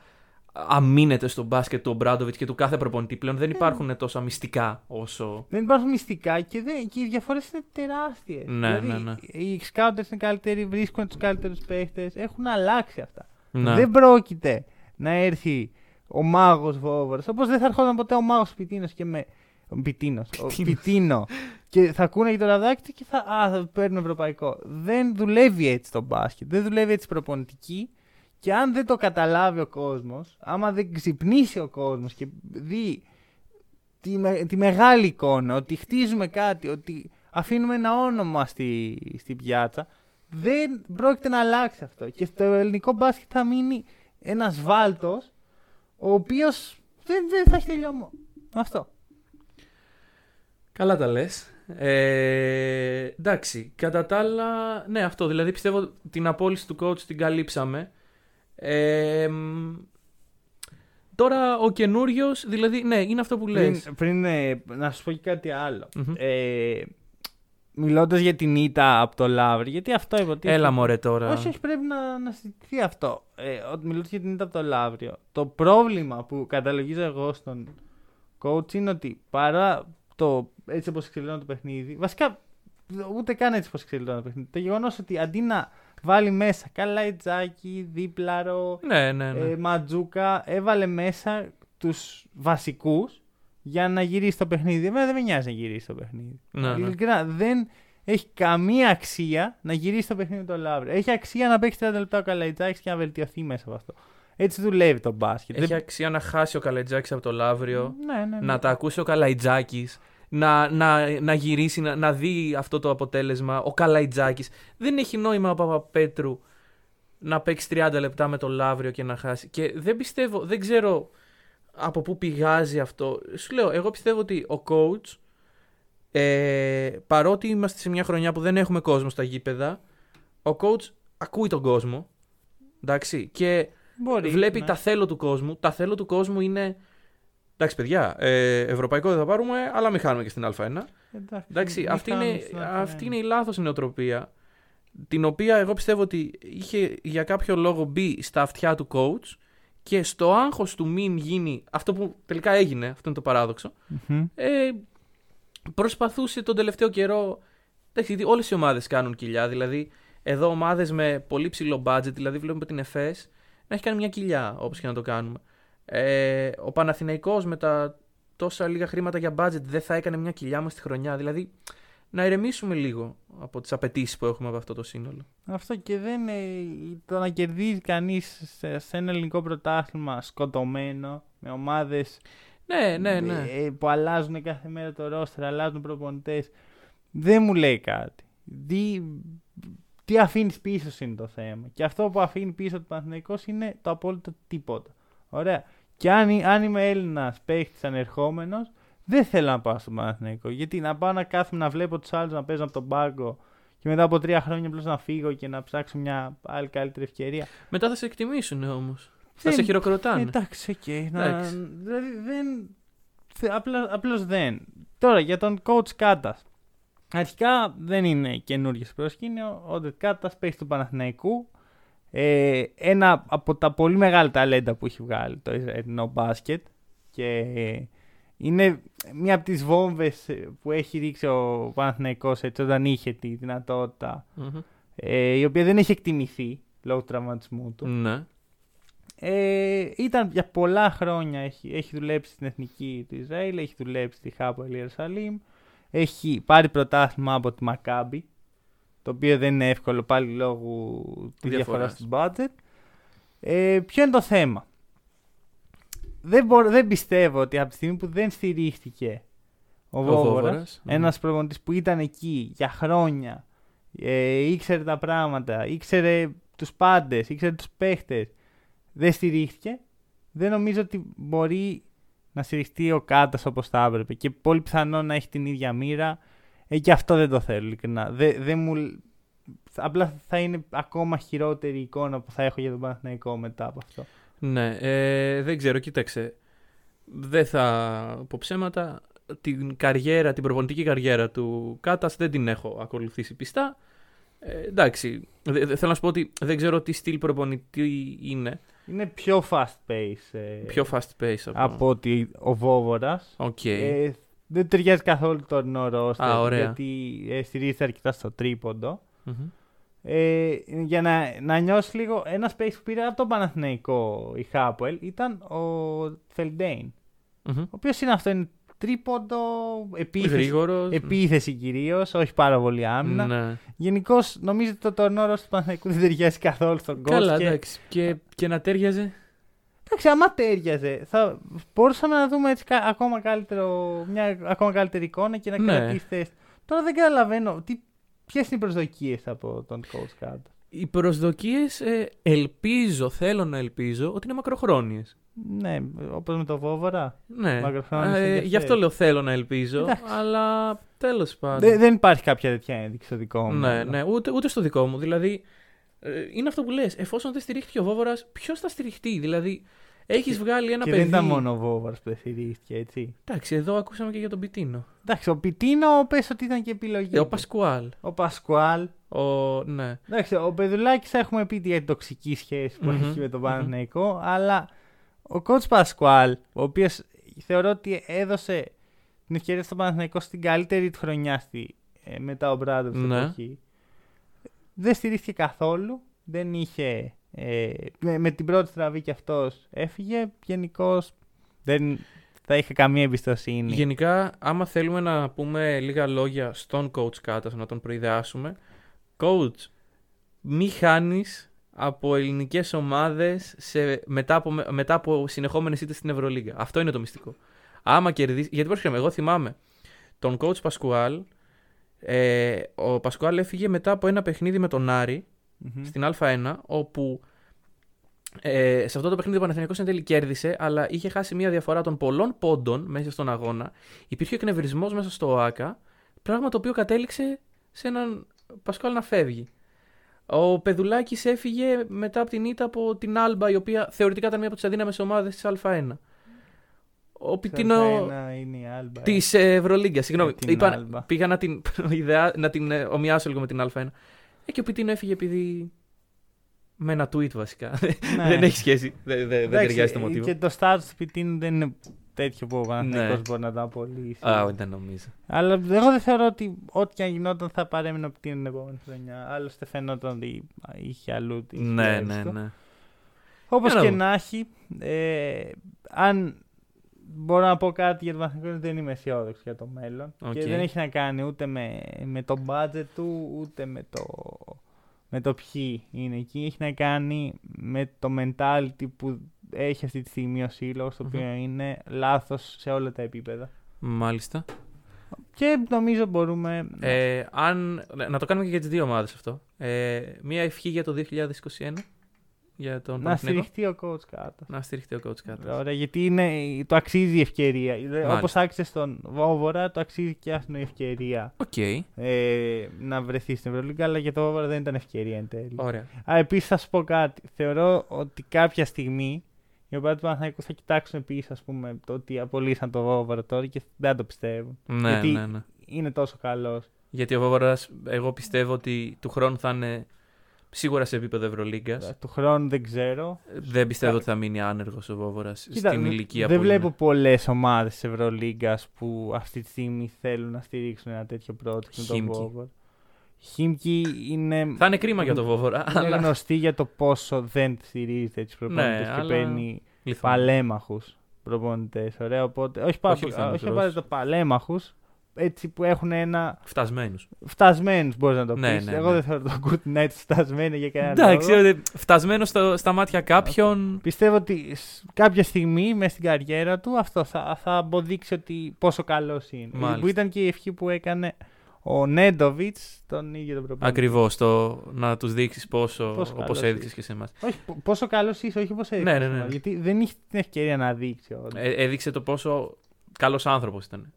αμήνεται στο μπάσκετ του Ομπράντοβιτς και του κάθε προπονητή. Πλέον δεν υπάρχουν τόσα μυστικά όσο. Δεν υπάρχουν μυστικά και, δεν, και οι διαφορές είναι τεράστιες. Ναι, ναι, ναι. Οι scouts είναι καλύτεροι, βρίσκουν τους καλύτερους παίχτες. Έχουν αλλάξει αυτά. Ναι. Δεν πρόκειται να έρθει ο μάγος Βόβαρο. Όπως δεν θα ερχόταν ποτέ ο μάγος Πιτίνος και με. Ο Πιτίνος, ο Πιτίνος. Πιτίνο. και θα ακούνε για το ραδάκι του και θα, α, θα παίρνουν ευρωπαϊκό. Δεν δουλεύει έτσι το μπάσκετ. Δεν δουλεύει έτσι προπονητική. Και αν δεν το καταλάβει ο κόσμος, άμα δεν ξυπνήσει ο κόσμος και δει τη, με- τη μεγάλη εικόνα, ότι χτίζουμε κάτι, ότι αφήνουμε ένα όνομα στη, στη πιάτσα, δεν πρόκειται να αλλάξει αυτό. Και στο ελληνικό μπάσκετ θα μείνει ένας βάλτος, ο οποίος δεν, δεν θα έχει τελειώμα. Αυτό. Καλά τα λες. Ε, εντάξει. Κατά τα άλλα, ναι, αυτό. Δηλαδή πιστεύω την απόλυση του coach την καλύψαμε. Ε, μ, τώρα ο καινούριος, δηλαδή, ναι, είναι αυτό που λες. Πριν, πριν ε, να σου πω και κάτι άλλο. Μμμ. Ε, Μιλώντας για την ήττα από το Λαύρι, γιατί αυτό υποτίθεται. Έλα μωρέ τώρα. Όχι, όχι, πρέπει να, να συζητηθεί αυτό. Ε, ότι μιλώντας για την ήττα από το Λαύριο, το πρόβλημα που καταλογίζω εγώ στον coach είναι ότι παρά το έτσι όπως εξελισσόταν το παιχνίδι, βασικά ούτε καν έτσι όπως εξελισσόταν το παιχνίδι, το γεγονός ότι αντί να βάλει μέσα Καλαϊτζάκι, Δίπλαρο, Ναι, ναι, ναι. ε, Ματζούκα, έβαλε μέσα τους βασικούς για να γυρίσει το παιχνίδι. Εμένα δεν με νοιάζει να γυρίσει το παιχνίδι. Ναι, ναι. Ειλικρινά, δεν έχει καμία αξία να γυρίσει το παιχνίδι με τον Λαύριο. Έχει αξία να παίξει 30 λεπτά ο Καλαϊτζάκης και να βελτιωθεί μέσα από αυτό. Έτσι δουλεύει το μπάσκετ. Έχει Δεν- αξία να χάσει ο Καλαϊτζάκης από το Λαύριο, Ναι, ναι, ναι. να τα ακούσει ο Καλαϊτζάκης, να, να, να γυρίσει, να, να δει αυτό το αποτέλεσμα. Ο Καλαϊτζάκης. Δεν έχει νόημα ο Παπαπέτρου να παίξει 30 λεπτά με το Λαύριο και να χάσει. Και δεν πιστεύω, δεν ξέρω από πού πηγάζει αυτό. Σου λέω, εγώ πιστεύω ότι ο coach, ε, παρότι είμαστε σε μια χρονιά που δεν έχουμε κόσμο στα γήπεδα, ο coach ακούει τον κόσμο. Εντάξει, και Μπορεί, βλέπει ναι. τα θέλω του κόσμου. Τα θέλω του κόσμου είναι. Εντάξει, παιδιά, ε, ευρωπαϊκό δεν θα πάρουμε, αλλά μην χάνουμε και στην Α1. Εντάξει, Εντάξει, μην αυτή, είναι, χάνουμε στην αρχή, αυτή ναι. είναι η λάθος νοοτροπία. Την οποία εγώ πιστεύω ότι είχε για κάποιο λόγο μπει στα αυτιά του coach και στο άγχος του μην γίνει αυτό που τελικά έγινε, αυτό είναι το παράδοξο, Μμμ. ε, προσπαθούσε τον τελευταίο καιρό. Εντάξει, γιατί όλες οι ομάδες κάνουν κοιλιά. Δηλαδή, εδώ ομάδες με πολύ ψηλό budget, δηλαδή βλέπουμε την ΕΦΕΣ να έχει κάνει μια κοιλιά, όπως και να το κάνουμε. Ε, ο Παναθηναϊκός με τα τόσα λίγα χρήματα για budget δεν θα έκανε μια κοιλιά μας στη χρονιά. Δηλαδή, να ηρεμήσουμε λίγο από τις απαιτήσεις που έχουμε από αυτό το σύνολο. Αυτό και δεν είναι το να κερδίζει κανείς σε, σε ένα ελληνικό πρωτάθλημα σκοτωμένο με ομάδες Ναι, ναι, ναι. που αλλάζουν κάθε μέρα το ρόστερ, αλλάζουν προπονητές. Δεν μου λέει κάτι. Τι, τι αφήνεις πίσω σου είναι το θέμα. Και αυτό που αφήνει πίσω του Παναθηναϊκός είναι το απόλυτο τίποτα. Ωραία. Και αν, αν είμαι Έλληνας παίχτης ανερχόμενος, δεν θέλω να πάω στον Παναθηναϊκό. Γιατί να πάω να κάθομαι να βλέπω τους άλλους να παίζουν από τον πάγκο και μετά από τρία χρόνια απλώς να φύγω και να ψάξω μια άλλη καλύτερη ευκαιρία. Μετά θα σε εκτιμήσουν όμως. Θα Δεν- σε χειροκροτάνε. Εντάξει, οκ. να- Εντάξει. Δηλαδή δεν. θε- Απλά, απλώς δεν. Τώρα για τον coach Κάτας. Αρχικά δεν είναι καινούργιος στο προσκήνιο. Ο Ντετ Κάτας παίζει του Παναθηναϊκού. Ε, ένα από τα πολύ μεγάλα ταλέντα που έχει βγάλει το Ισραηλινό μπάσκετ. Και είναι μία από τις βόμβες που έχει ρίξει ο Παναθηναϊκός έτσι, όταν είχε τη δυνατότητα. Μμμ. Ε, η οποία δεν έχει εκτιμηθεί λόγω του τραυματισμού του. Ναι. Ε, ήταν για πολλά χρόνια, έχει, έχει δουλέψει στην εθνική του Ισραήλ, έχει δουλέψει στη Χάπο Ιερουσαλήμ, έχει πάρει πρωτάθλημα από τη Μακάμπη, το οποίο δεν είναι εύκολο πάλι λόγω τη διαφορά Διαφοράς. του budget. Ε, ποιο είναι το θέμα; Δεν, μπορώ, δεν πιστεύω ότι από τη στιγμή που δεν στηρίχτηκε ο, Ο Βόβορας, Βόβορας, ναι. ένας προπονητής που ήταν εκεί για χρόνια, ε, ήξερε τα πράγματα, ήξερε τους πάντες, ήξερε τους παίχτες, δεν στηρίχτηκε, δεν νομίζω ότι μπορεί να στηριχτεί ο Κάτας όπως θα έπρεπε και πολύ πιθανό να έχει την ίδια μοίρα. Ε, και αυτό δεν το θέλω ειλικρινά. Δεν, δεν μου... Απλά θα είναι ακόμα χειρότερη η εικόνα που θα έχω για τον Παναθηναϊκό μετά από αυτό. Ναι, ε, δεν ξέρω, κοίταξε. Δεν θα πω ψέματα. Την καριέρα, την προπονητική καριέρα του Κάτας δεν την έχω ακολουθήσει πιστά. Ε, εντάξει, δε- δε- θέλω να σου πω ότι δεν ξέρω τι στυλ προπονητή είναι. Είναι πιο fast pace ε, Πιο fast pace από... από ότι ο Βόβορας. Οκ. Ε, δεν ταιριάζει καθόλου το τωρινό ρόστερ, Α, ωραία. γιατί ε, στηρίζεται αρκετά στο τρίποντο. Μμμ. Ε, για να, να νιώσεις λίγο, ένα space που πήρε από τον Παναθηναϊκό η Χάπουελ ήταν ο Φελντέιν. Μμμ. Ο οποίος είναι αυτό, είναι τρίποντο, επίθεση, Γρήγορος. επίθεση κυρίως, όχι πάρα πολύ άμυνα. Ναι. Γενικώς νομίζω ότι το τωρινό ρόστερ του Παναθηναϊκού δεν ταιριάζει καθόλου στον κόσμο. Καλά, και, εντάξει. Και, και να τέριαζε; Εντάξει, άμα τέριαζε, θα μπορούσαμε να δούμε έτσι, κα- ακόμα καλύτερο, μια ακόμα καλύτερη εικόνα και να Ναι. κρατήσει θέση. Τώρα δεν καταλαβαίνω. Τι, ποιες είναι οι προσδοκίες από τον coach κάτω. Οι προσδοκίες ε, ελπίζω, θέλω να ελπίζω ότι είναι μακροχρόνιες. Ναι, όπως με το Βόβορα. Ναι. Μακροχρόνιες Ε, ενδιαφέρει. γι' αυτό λέω θέλω να ελπίζω. Εντάξει. Αλλά τέλος πάντων. Δεν, δεν υπάρχει κάποια τέτοια ένδειξη στο δικό μου. Ναι, μυαλό. ναι, ούτε, ούτε στο δικό μου. Δηλαδή, ε, είναι αυτό που λες. Εφόσον δεν στηρίχθηκε ο Βόβορα, ποιος θα στηριχτεί; Δηλαδή, έχεις Και- βγάλει ένα Και παιδί. δεν ήταν μόνο ο Βόβαρας που δεν στηρίστηκε, έτσι. Εντάξει, εδώ ακούσαμε και για τον Πιτίνο. Εντάξει, ο Πιτίνο πες ότι ήταν και επιλογή. Ε, ο του. Πασκουάλ. ο Πασκουάλ. Ο, ναι. Εντάξει, ο Πεδουλάκης έχουμε πει για την τοξική σχέση που Μμμ, έχει με τον μμμ. Παναθηναϊκό, αλλά ο coach Πασκουάλ, ο οποίος θεωρώ ότι έδωσε την ευκαιρία στον Παναθηναϊκό στην καλύτερη του χρονιά στη, ε, μετά ο Μπράντοβ στην Ναι. εποχή, δεν στηρίχθηκε καθόλου, δεν είχε... Ε, με, με την πρώτη στραβή και αυτός έφυγε, γενικώς Δεν θα είχα καμία εμπιστοσύνη. Γενικά, άμα θέλουμε να πούμε λίγα λόγια στον coach Κάτας, να τον προειδεάσουμε. Coach, μη χάνεις από ελληνικές ομάδες μετά από, μετά από συνεχόμενες ήττες στην Ευρωλίγα. Αυτό είναι το μυστικό. Άμα κερδίσεις. Γιατί πρόσχεραμε, εγώ θυμάμαι τον coach Πασκουάλ. Ε, ο Πασκουάλ έφυγε μετά από ένα παιχνίδι με τον αρη στην Α1, όπου ε, σε αυτό το παιχνίδι ο Παναθηναϊκός εν τέλει κέρδισε, αλλά είχε χάσει μια διαφορά των πολλών πόντων μέσα στον αγώνα. Υπήρχε εκνευρισμός μέσα στο ΟΑΚΑ, πράγμα το οποίο κατέληξε σε έναν Πασκουάλ να φεύγει. Ο Πεδουλάκης έφυγε μετά από την ήττα από την Άλμπα, η οποία θεωρητικά ήταν μία από τις αδύναμες ομάδες της Α1. Ο Πιτίνο. Της Ευρωλίγκας, συγγνώμη. Είπα, πήγα να την, να την ε, ομοιάσω λίγο με την Α1. Ε, και ο Πιτίνο έφυγε επειδή. Με ένα tweet βασικά. Ναι. δεν έχει σχέση. Δεν, δεν, δεν ταιριάζει το μοτίβο. Και το start του Πιτίνου δεν είναι τέτοιο που ο Παναθηναϊκός ναι. μπορεί να το απολύσει. Α, δεν νομίζω. Αλλά εγώ δεν θεωρώ ότι ό,τι και αν γινόταν θα παρέμεινε από την επόμενη χρονιά. Άλλωστε φαινόταν ότι είχε αλλού τη Ναι, ναι, ναι. Όπως και να έχει, ε, αν μπορώ να πω κάτι για τον Παναθηναϊκό, δεν είμαι αισιόδοξος για το μέλλον. Okay. Και δεν έχει να κάνει ούτε με, με το budget του, ούτε με το, με το ποιοι είναι εκεί. Έχει να κάνει με το mentality που έχει αυτή τη στιγμή ο σύλλογος, το οποίο είναι λάθος σε όλα τα επίπεδα. Μάλιστα. Και νομίζω μπορούμε. Ε, αν, να το κάνουμε και για τις δύο ομάδες αυτό. Ε, μία ευχή για το 2021 για τον Να στηριχτεί ο coach κάτω. Να στηριχτεί ο coach κάτω. Ωραία, γιατί είναι, το αξίζει η ευκαιρία. Όπως άξιζες στον Βόβορα, το αξίζει και αυτή η ευκαιρία okay. ε, να βρεθεί στην Ευρωλίγκα, αλλά για το Βόβορα δεν ήταν ευκαιρία εν τέλει. Ωραία. Επίσης, θα σου πω κάτι. Θεωρώ ότι κάποια στιγμή οι οπαδοί του Παναθηναϊκού θα κοιτάξουν επίσης το ότι απολύσαν το Βόβορα τώρα και δεν το πιστεύουν. Ναι, γιατί ναι, ναι. είναι τόσο καλός. Γιατί ο Βόβορας, εγώ πιστεύω ότι του χρόνου θα είναι σίγουρα σε επίπεδο Ευρωλίγκας. Ε, του χρόνου δεν ξέρω. Δεν πιστεύω ότι θα μείνει άνεργος ο Βόβορας στην ηλικία δεν που. Δεν βλέπω πολλές ομάδες Ευρωλίγκας που αυτή τη στιγμή θέλουν να στηρίξουν ένα τέτοιο project με τον Βόβορα. Χίμκι είναι. Θα είναι κρίμα για τον Βόβορα. Είναι αλλά... γνωστή για το πόσο δεν στηρίζει τέτοιου προπονητές ναι, και αλλά... παίρνει παλέμαχους προπονητές. Ωραία, οπότε. Όχι, όχι, όχι απαραίτητα παλέμαχους. Έτσι που έχουν ένα. Φτασμένους. Φτασμένους μπορείς να το πεις. Ναι, ναι, Εγώ ναι. δεν θεωρώ τον Κουρτ Νάιτ φτασμένο για κανένα λόγο. Εντάξει, φτασμένο στα μάτια κάποιον. Πιστεύω ότι κάποια στιγμή μέσα στην καριέρα του αυτό θα, θα αποδείξει ότι πόσο καλός είναι. Μάλιστα. Που ήταν και η ευχή που έκανε ο Νέντοβιτς, τον ίδιο τον προπονητή. Ακριβώς. Το να τους δείξεις πόσο, πόσο όπως έδειξες και σε εμάς. Όχι, πόσο καλός είσαι, όχι πώ έδειξες. Ναι, ναι, ναι. Γιατί δεν είχε την ευκαιρία να δείξει. Ε, έδειξε το πόσο καλός άνθρωπος ήταν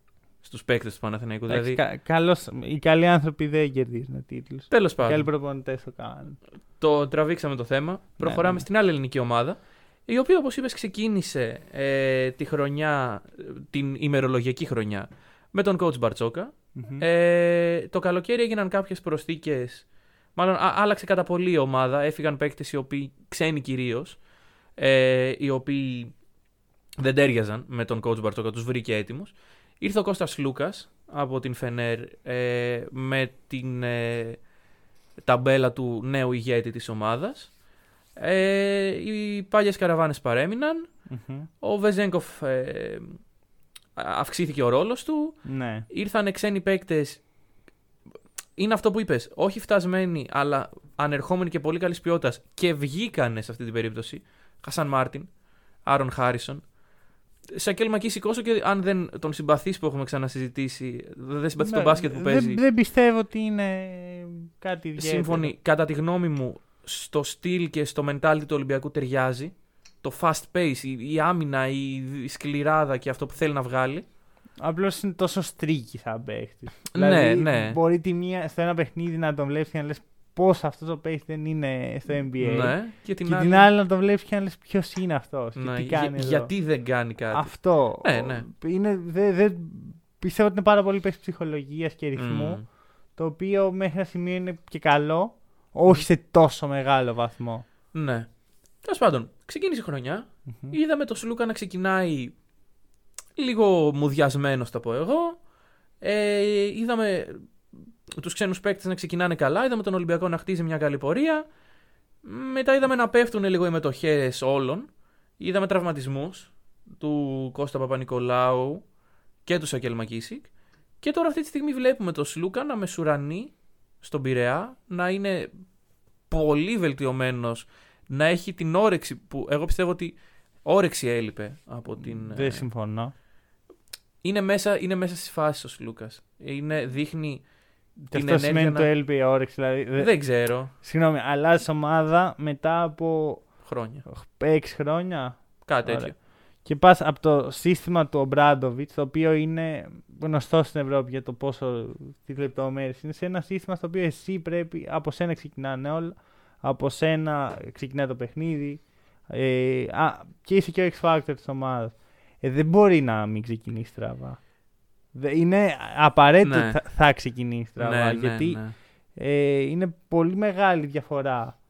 στους παίκτες του Παναθηναϊκού. Δηλαδή... Κα, καλός, οι καλοί άνθρωποι δεν κερδίζουν τίτλους. Τέλος πάντων. Οι καλοί προπονητές το κάνουν. Το τραβήξαμε το θέμα. Ναι, Προχωράμε ναι, ναι. στην άλλη ελληνική ομάδα. Η οποία, όπως είπες, ξεκίνησε ε, τη χρονιά, την ημερολογιακή χρονιά με τον coach Μπαρτσόκα. Mm-hmm. Ε, το καλοκαίρι έγιναν κάποιες προσθήκες. Μάλλον α, άλλαξε κατά πολύ η ομάδα. Έφυγαν παίκτες οι οποίοι ξένοι κυρίως. Ε, οι οποίοι δεν τέριαζαν με τον coach Μπαρτσόκα, τους βρήκε έτοιμου. Ήρθε ο Κώστας Λούκας από την Φενέρ ε, με την ε, ταμπέλα του νέου ηγέτη της ομάδας. Ε, οι πάλιες καραβάνες Ο Βεζέγκοφ ε, αυξήθηκε ο ρόλος του. Ναι. Ήρθαν ξένοι παίκτες. Είναι αυτό που είπες. Όχι φτασμένοι, αλλά ανερχόμενοι και πολύ καλής ποιότητας. Και βγήκανε σε αυτή την περίπτωση. Χασάν Μάρτιν, Άρον Χάρισον. Σακέλ Μακίση Κόσο και αν δεν τον συμπαθείς που έχουμε ξανασυζητήσει, δεν συμπαθείς ναι, τον μπάσκετ που παίζει. Δεν, δεν πιστεύω ότι είναι κάτι ιδιαίτερο. Σύμφωνοι, κατά τη γνώμη μου, στο στυλ και στο mentality του Ολυμπιακού ταιριάζει. Το fast pace, η, η άμυνα, η, η σκληράδα και αυτό που θέλει να βγάλει. Απλώς είναι τόσο στρίκη σαν παίχτης. Ναι, δηλαδή, ναι. Μπορεί τη μία, στο ένα παιχνίδι να τον βλέπεις και να λες πώς αυτό το παίχτη δεν είναι στο NBA. Ναι, και την, και άλλη... την άλλη να το βλέπεις και να λες ποιος είναι αυτός. Ναι, για, γιατί δεν κάνει κάτι. Αυτό. Ναι, ναι. Είναι, δε, δε, πιστεύω ότι είναι πάρα πολύ παίχτη ψυχολογίας και ρυθμού. Mm. Το οποίο μέχρι ένα σημείο είναι και καλό, όχι σε τόσο μεγάλο βαθμό. Ναι. Τέλος πάντων, ξεκίνησε η χρονιά. Mm-hmm. Είδαμε το Σλούκα να ξεκινάει λίγο μουδιασμένος, θα πω εγώ. Ε, είδαμε τους ξένους παίκτες να ξεκινάνε καλά. Είδαμε τον Ολυμπιακό να χτίζει μια καλή πορεία. Μετά είδαμε να πέφτουν λίγο οι μετοχές όλων. Είδαμε τραυματισμούς. του Κώστα Παπα-Νικολάου και του Σακέλ Μακίσικ. Και τώρα αυτή τη στιγμή βλέπουμε το Σλούκα να μεσουρανεί στον Πειραιά, να είναι πολύ βελτιωμένος, να έχει την όρεξη που εγώ πιστεύω ότι όρεξη έλειπε από την... Δεν ε, συμφωνώ. είναι μέσα, είναι μέσα στις φάσεις ο Σλούκας. Είναι, δείχνει Και την αυτό ενέργεια σημαίνει να- το έλειπε η όρεξη. Δηλαδή, δε- Δεν ξέρω. Συγγνώμη, αλλάζεις ομάδα μετά από Χρόνια. 6 χρόνια; Κάτι Ωραία. τέτοιο. Και πας από το σύστημα του Ομπράντοβιτς, το οποίο είναι γνωστό στην Ευρώπη για το πόσο τις λεπτομέρειες είναι, σε ένα σύστημα στο οποίο εσύ πρέπει από σένα ξεκινάνε όλα. Από σένα ξεκινάει το παιχνίδι. Ε, α, και είσαι και ο X Factor της ομάδας. Ε, δεν μπορεί να μην ξεκινήσεις στραβά. Δε- Είναι απαραίτητο Ναι. ότι θα, θα ξεκινήσει στραβά. Ναι, ναι, γιατί ναι. Ε, είναι πολύ μεγάλη διαφορά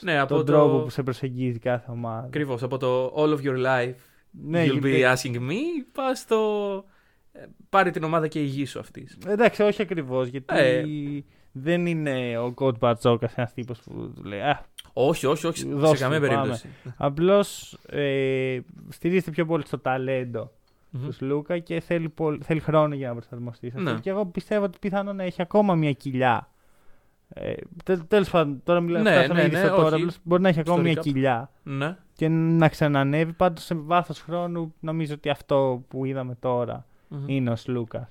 Ναι, από τον το... τρόπο που σε προσεγγίζει κάθε ομάδα. Ακριβώς, από το All of your life Ναι, you'll be γιατί- asking me, πας στο... ε, Πάρε την ομάδα και ηγήσου αυτής. Εντάξει, όχι ακριβώς. Γιατί Ε. δεν είναι ο Κότ Μπαρτζόκας ένας τύπος που του λέει. Α, Όχι, όχι, όχι, Δώστε σε καμία του, πάμε. περίπτωση. απλώς ε, στηρίζεται πιο πολύ στο ταλέντο Μμμ. τους Σλούκα και θέλει, πολ- θέλει χρόνο για να προσαρμοστεί. σε αυτό. Ναι. Και εγώ πιστεύω ότι πιθανόν να έχει ακόμα μια κοιλιά. Ε, Τέλος πάντων, τώρα μιλάμε Ναι, φτάσαμε ναι, ήδη ναι, στο τώρα. όχι. απλώς Μπορεί να έχει ακόμα μια Στο recap. κοιλιά Ναι. και να ξανανεύει. Πάντως σε βάθος χρόνου νομίζω ότι αυτό που είδαμε τώρα Μμμ. είναι ο Σλούκα.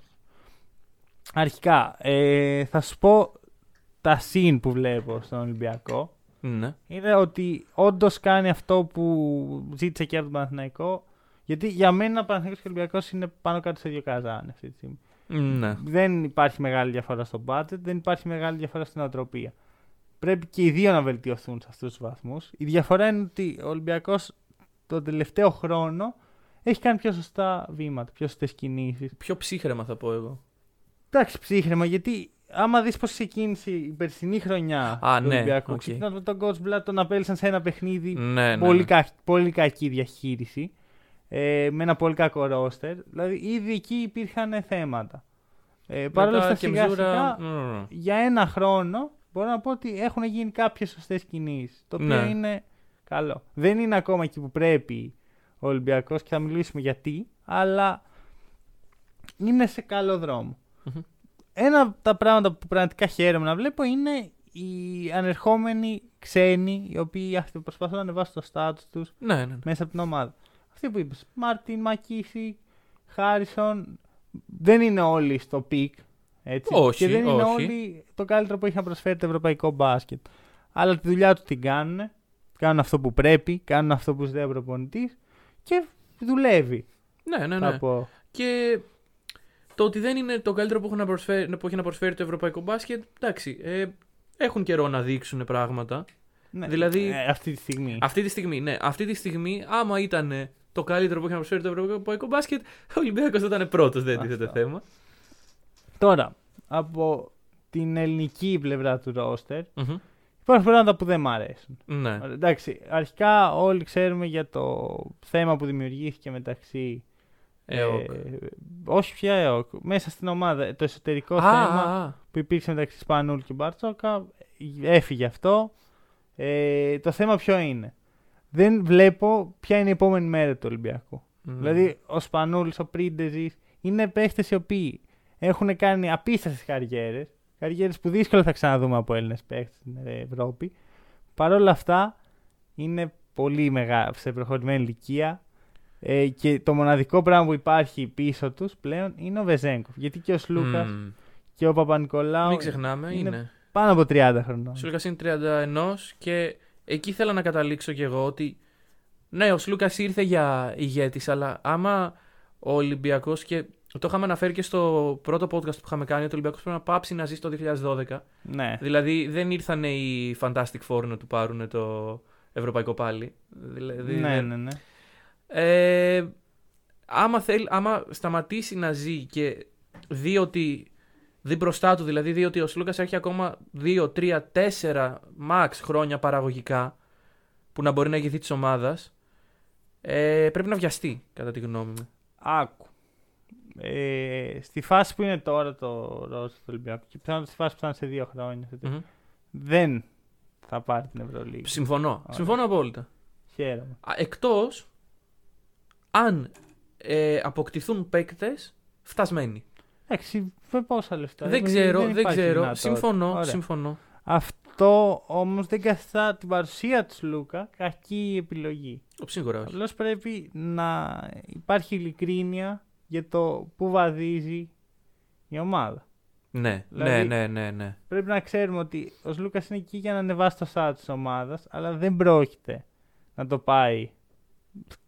Αρχικά, ε, θα σου πω τα συν που βλέπω στον Ολυμπιακό. Ναι. Είναι ότι όντως κάνει αυτό που ζήτησε και από τον Παναθηναϊκό. Γιατί για μένα ο Παναθηναϊκός και ο Ολυμπιακός είναι πάνω κάτω σε δύο καζάνε αυτή τη στιγμή. Ναι. Δεν υπάρχει μεγάλη διαφορά στο budget, δεν υπάρχει μεγάλη διαφορά στην οτροπία. Πρέπει και οι δύο να βελτιωθούν σε αυτούς τους βαθμούς. Η διαφορά είναι ότι ο Ολυμπιακός τον τελευταίο χρόνο έχει κάνει πιο σωστά βήματα, πιο σωστές κινήσεις. Πιο ψύχραιμα θα πω εγώ. Εντάξει, ψύχραιμα, γιατί άμα δεις πώς ξεκίνησε η περσινή χρονιά Α, του ναι, Ολυμπιακού, οκ. ξεκινώντας με τον Coach Blatt, τον απέλυσαν σε ένα παιχνίδι Ναι, ναι. πολύ, ναι. κα- πολύ κακή διαχείριση. Ε, με ένα πολύ κακό ρόστερ. Δηλαδή, ήδη εκεί υπήρχαν θέματα. Ε, Παρ' όλα Μετά αυτά, και σιγά Μζούρα, σιγά, μ, για ένα χρόνο μπορώ να πω ότι έχουν γίνει κάποιες σωστές κινήσεις. Το οποίο Ναι. είναι καλό. Δεν είναι ακόμα εκεί που πρέπει ο Ολυμπιακός και θα μιλήσουμε γιατί, αλλά είναι σε καλό δρόμο. Μμμ. Ένα από τα πράγματα που πραγματικά χαίρομαι να βλέπω είναι οι ανερχόμενοι ξένοι οι οποίοι αυτοί προσπαθούν να ανεβάσουν το στάτους τους Ναι, ναι. ναι. μέσα από την ομάδα. Αυτοί που είπες, Μάρτιν, ΜακΚίσικ, Χάρισον, δεν είναι όλοι στο peak. Έτσι. Όχι, και δεν είναι όχι. όλοι το καλύτερο που έχει να προσφέρει το ευρωπαϊκό μπάσκετ. Αλλά τη δουλειά του την κάνουν. Κάνουν αυτό που πρέπει, κάνουν αυτό που ζητάει ο προπονητής και δουλεύει. Ναι, ναι, θα ναι. πω. Και το ότι δεν είναι το καλύτερο που, έχουν να προσφέρει, που έχει να προσφέρει το ευρωπαϊκό μπάσκετ, εντάξει, ε, έχουν καιρό να δείξουν πράγματα. Ναι, Δηλαδή- ε, αυτή τη στιγμή. Αυτή τη στιγμή, ναι, αυτή τη στιγμή, άμα ήταν το καλύτερο που έχει να προσφέρει το ευρωπαϊκό μπάσκετ, ο Ολυμπιακός θα ήταν πρώτος, δεν τίθεται Αυτό. θέμα. Τώρα, από την ελληνική πλευρά του ρόστερ, Μμμ. υπάρχουν πράγματα που δεν μ' αρέσουν. Ναι. Εντάξει, αρχικά όλοι ξέρουμε για το θέμα που δημιουργήθηκε μεταξύ. ΕΟΚ. ε, όχι πια ΕΟΚ. Μέσα στην ομάδα. Το εσωτερικό Α, θέμα α, α. που υπήρξε μεταξύ Σπανούλ και Μπαρτσόκα. Έφυγε αυτό. Ε, το θέμα ποιο είναι; Δεν βλέπω ποια είναι η επόμενη μέρα του Ολυμπιακού. Μμ. Δηλαδή, ο Σπανούλης, ο Πρίντεζης είναι παίχτες οι οποίοι έχουν κάνει απίστευτες καριέρες. Καριέρες που δύσκολα θα ξαναδούμε από Έλληνες παίχτες στην Ευρώπη. Παρ' όλα αυτά, είναι πολύ μεγάλα σε προχωρημένη ηλικία. Ε, και το μοναδικό πράγμα που υπάρχει πίσω τους πλέον είναι ο Βεζέγκοφ. Γιατί και ο Σλούκας Μμ. και ο Παπα-Νικολάου Μην ξεχνάμε, είναι είναι. πάνω από 30 χρονών. Ο Σλούκας είναι 31 και εκεί θέλω να καταλήξω κι εγώ ότι ναι, ο Σλούκας ήρθε για ηγέτης, αλλά άμα ο Ολυμπιακός και το είχαμε αναφέρει και στο πρώτο podcast που είχαμε κάνει ότι ο Ολυμπιακός πρέπει να πάψει να ζει το 2012. Ναι. Δηλαδή δεν ήρθαν οι Fantastic Four να του πάρουν το ευρωπαϊκό πάλι. Δηλαδή, ναι, δεν- ναι, ναι. Ε, άμα, θέλ, άμα σταματήσει να ζει και δει ότι δει μπροστά του, δηλαδή δει ότι ο Σλούκας έχει ακόμα 2, 3, 4 max χρόνια παραγωγικά που να μπορεί να ηγηθεί της ομάδας, ε, πρέπει να βιαστεί, κατά τη γνώμη μου. Άκου. Ε, στη φάση που είναι τώρα το Ρόζο του Ολυμπιακού και πιθανότατα στη φάση που θα είναι σε δύο χρόνια, σε τρία, Μμμ. δεν θα πάρει την Ευρωλίγα. Συμφωνώ. Ωραία. Συμφωνώ απόλυτα. Χαίρομαι. Α, Εκτός αν ε, αποκτηθούν παίκτες, φτασμένοι. Εντάξει, με πόσα λεφτά; δεν ξέρω, δεν, υπάρχει ξέρω. δυνατότητα. Συμφωνώ, Ωραία. συμφωνώ. Αυτό όμως δεν καθιστά την παρουσία του Λούκα κακή επιλογή. Σίγουρα όχι. Απλώς πρέπει να υπάρχει ειλικρίνεια για το πού βαδίζει η ομάδα. Ναι, Δηλαδή- ναι, ναι, ναι, ναι. Πρέπει να ξέρουμε ότι ο Λούκας είναι εκεί για να ανεβάσει το σάτ της ομάδας, αλλά δεν πρόκειται να το πάει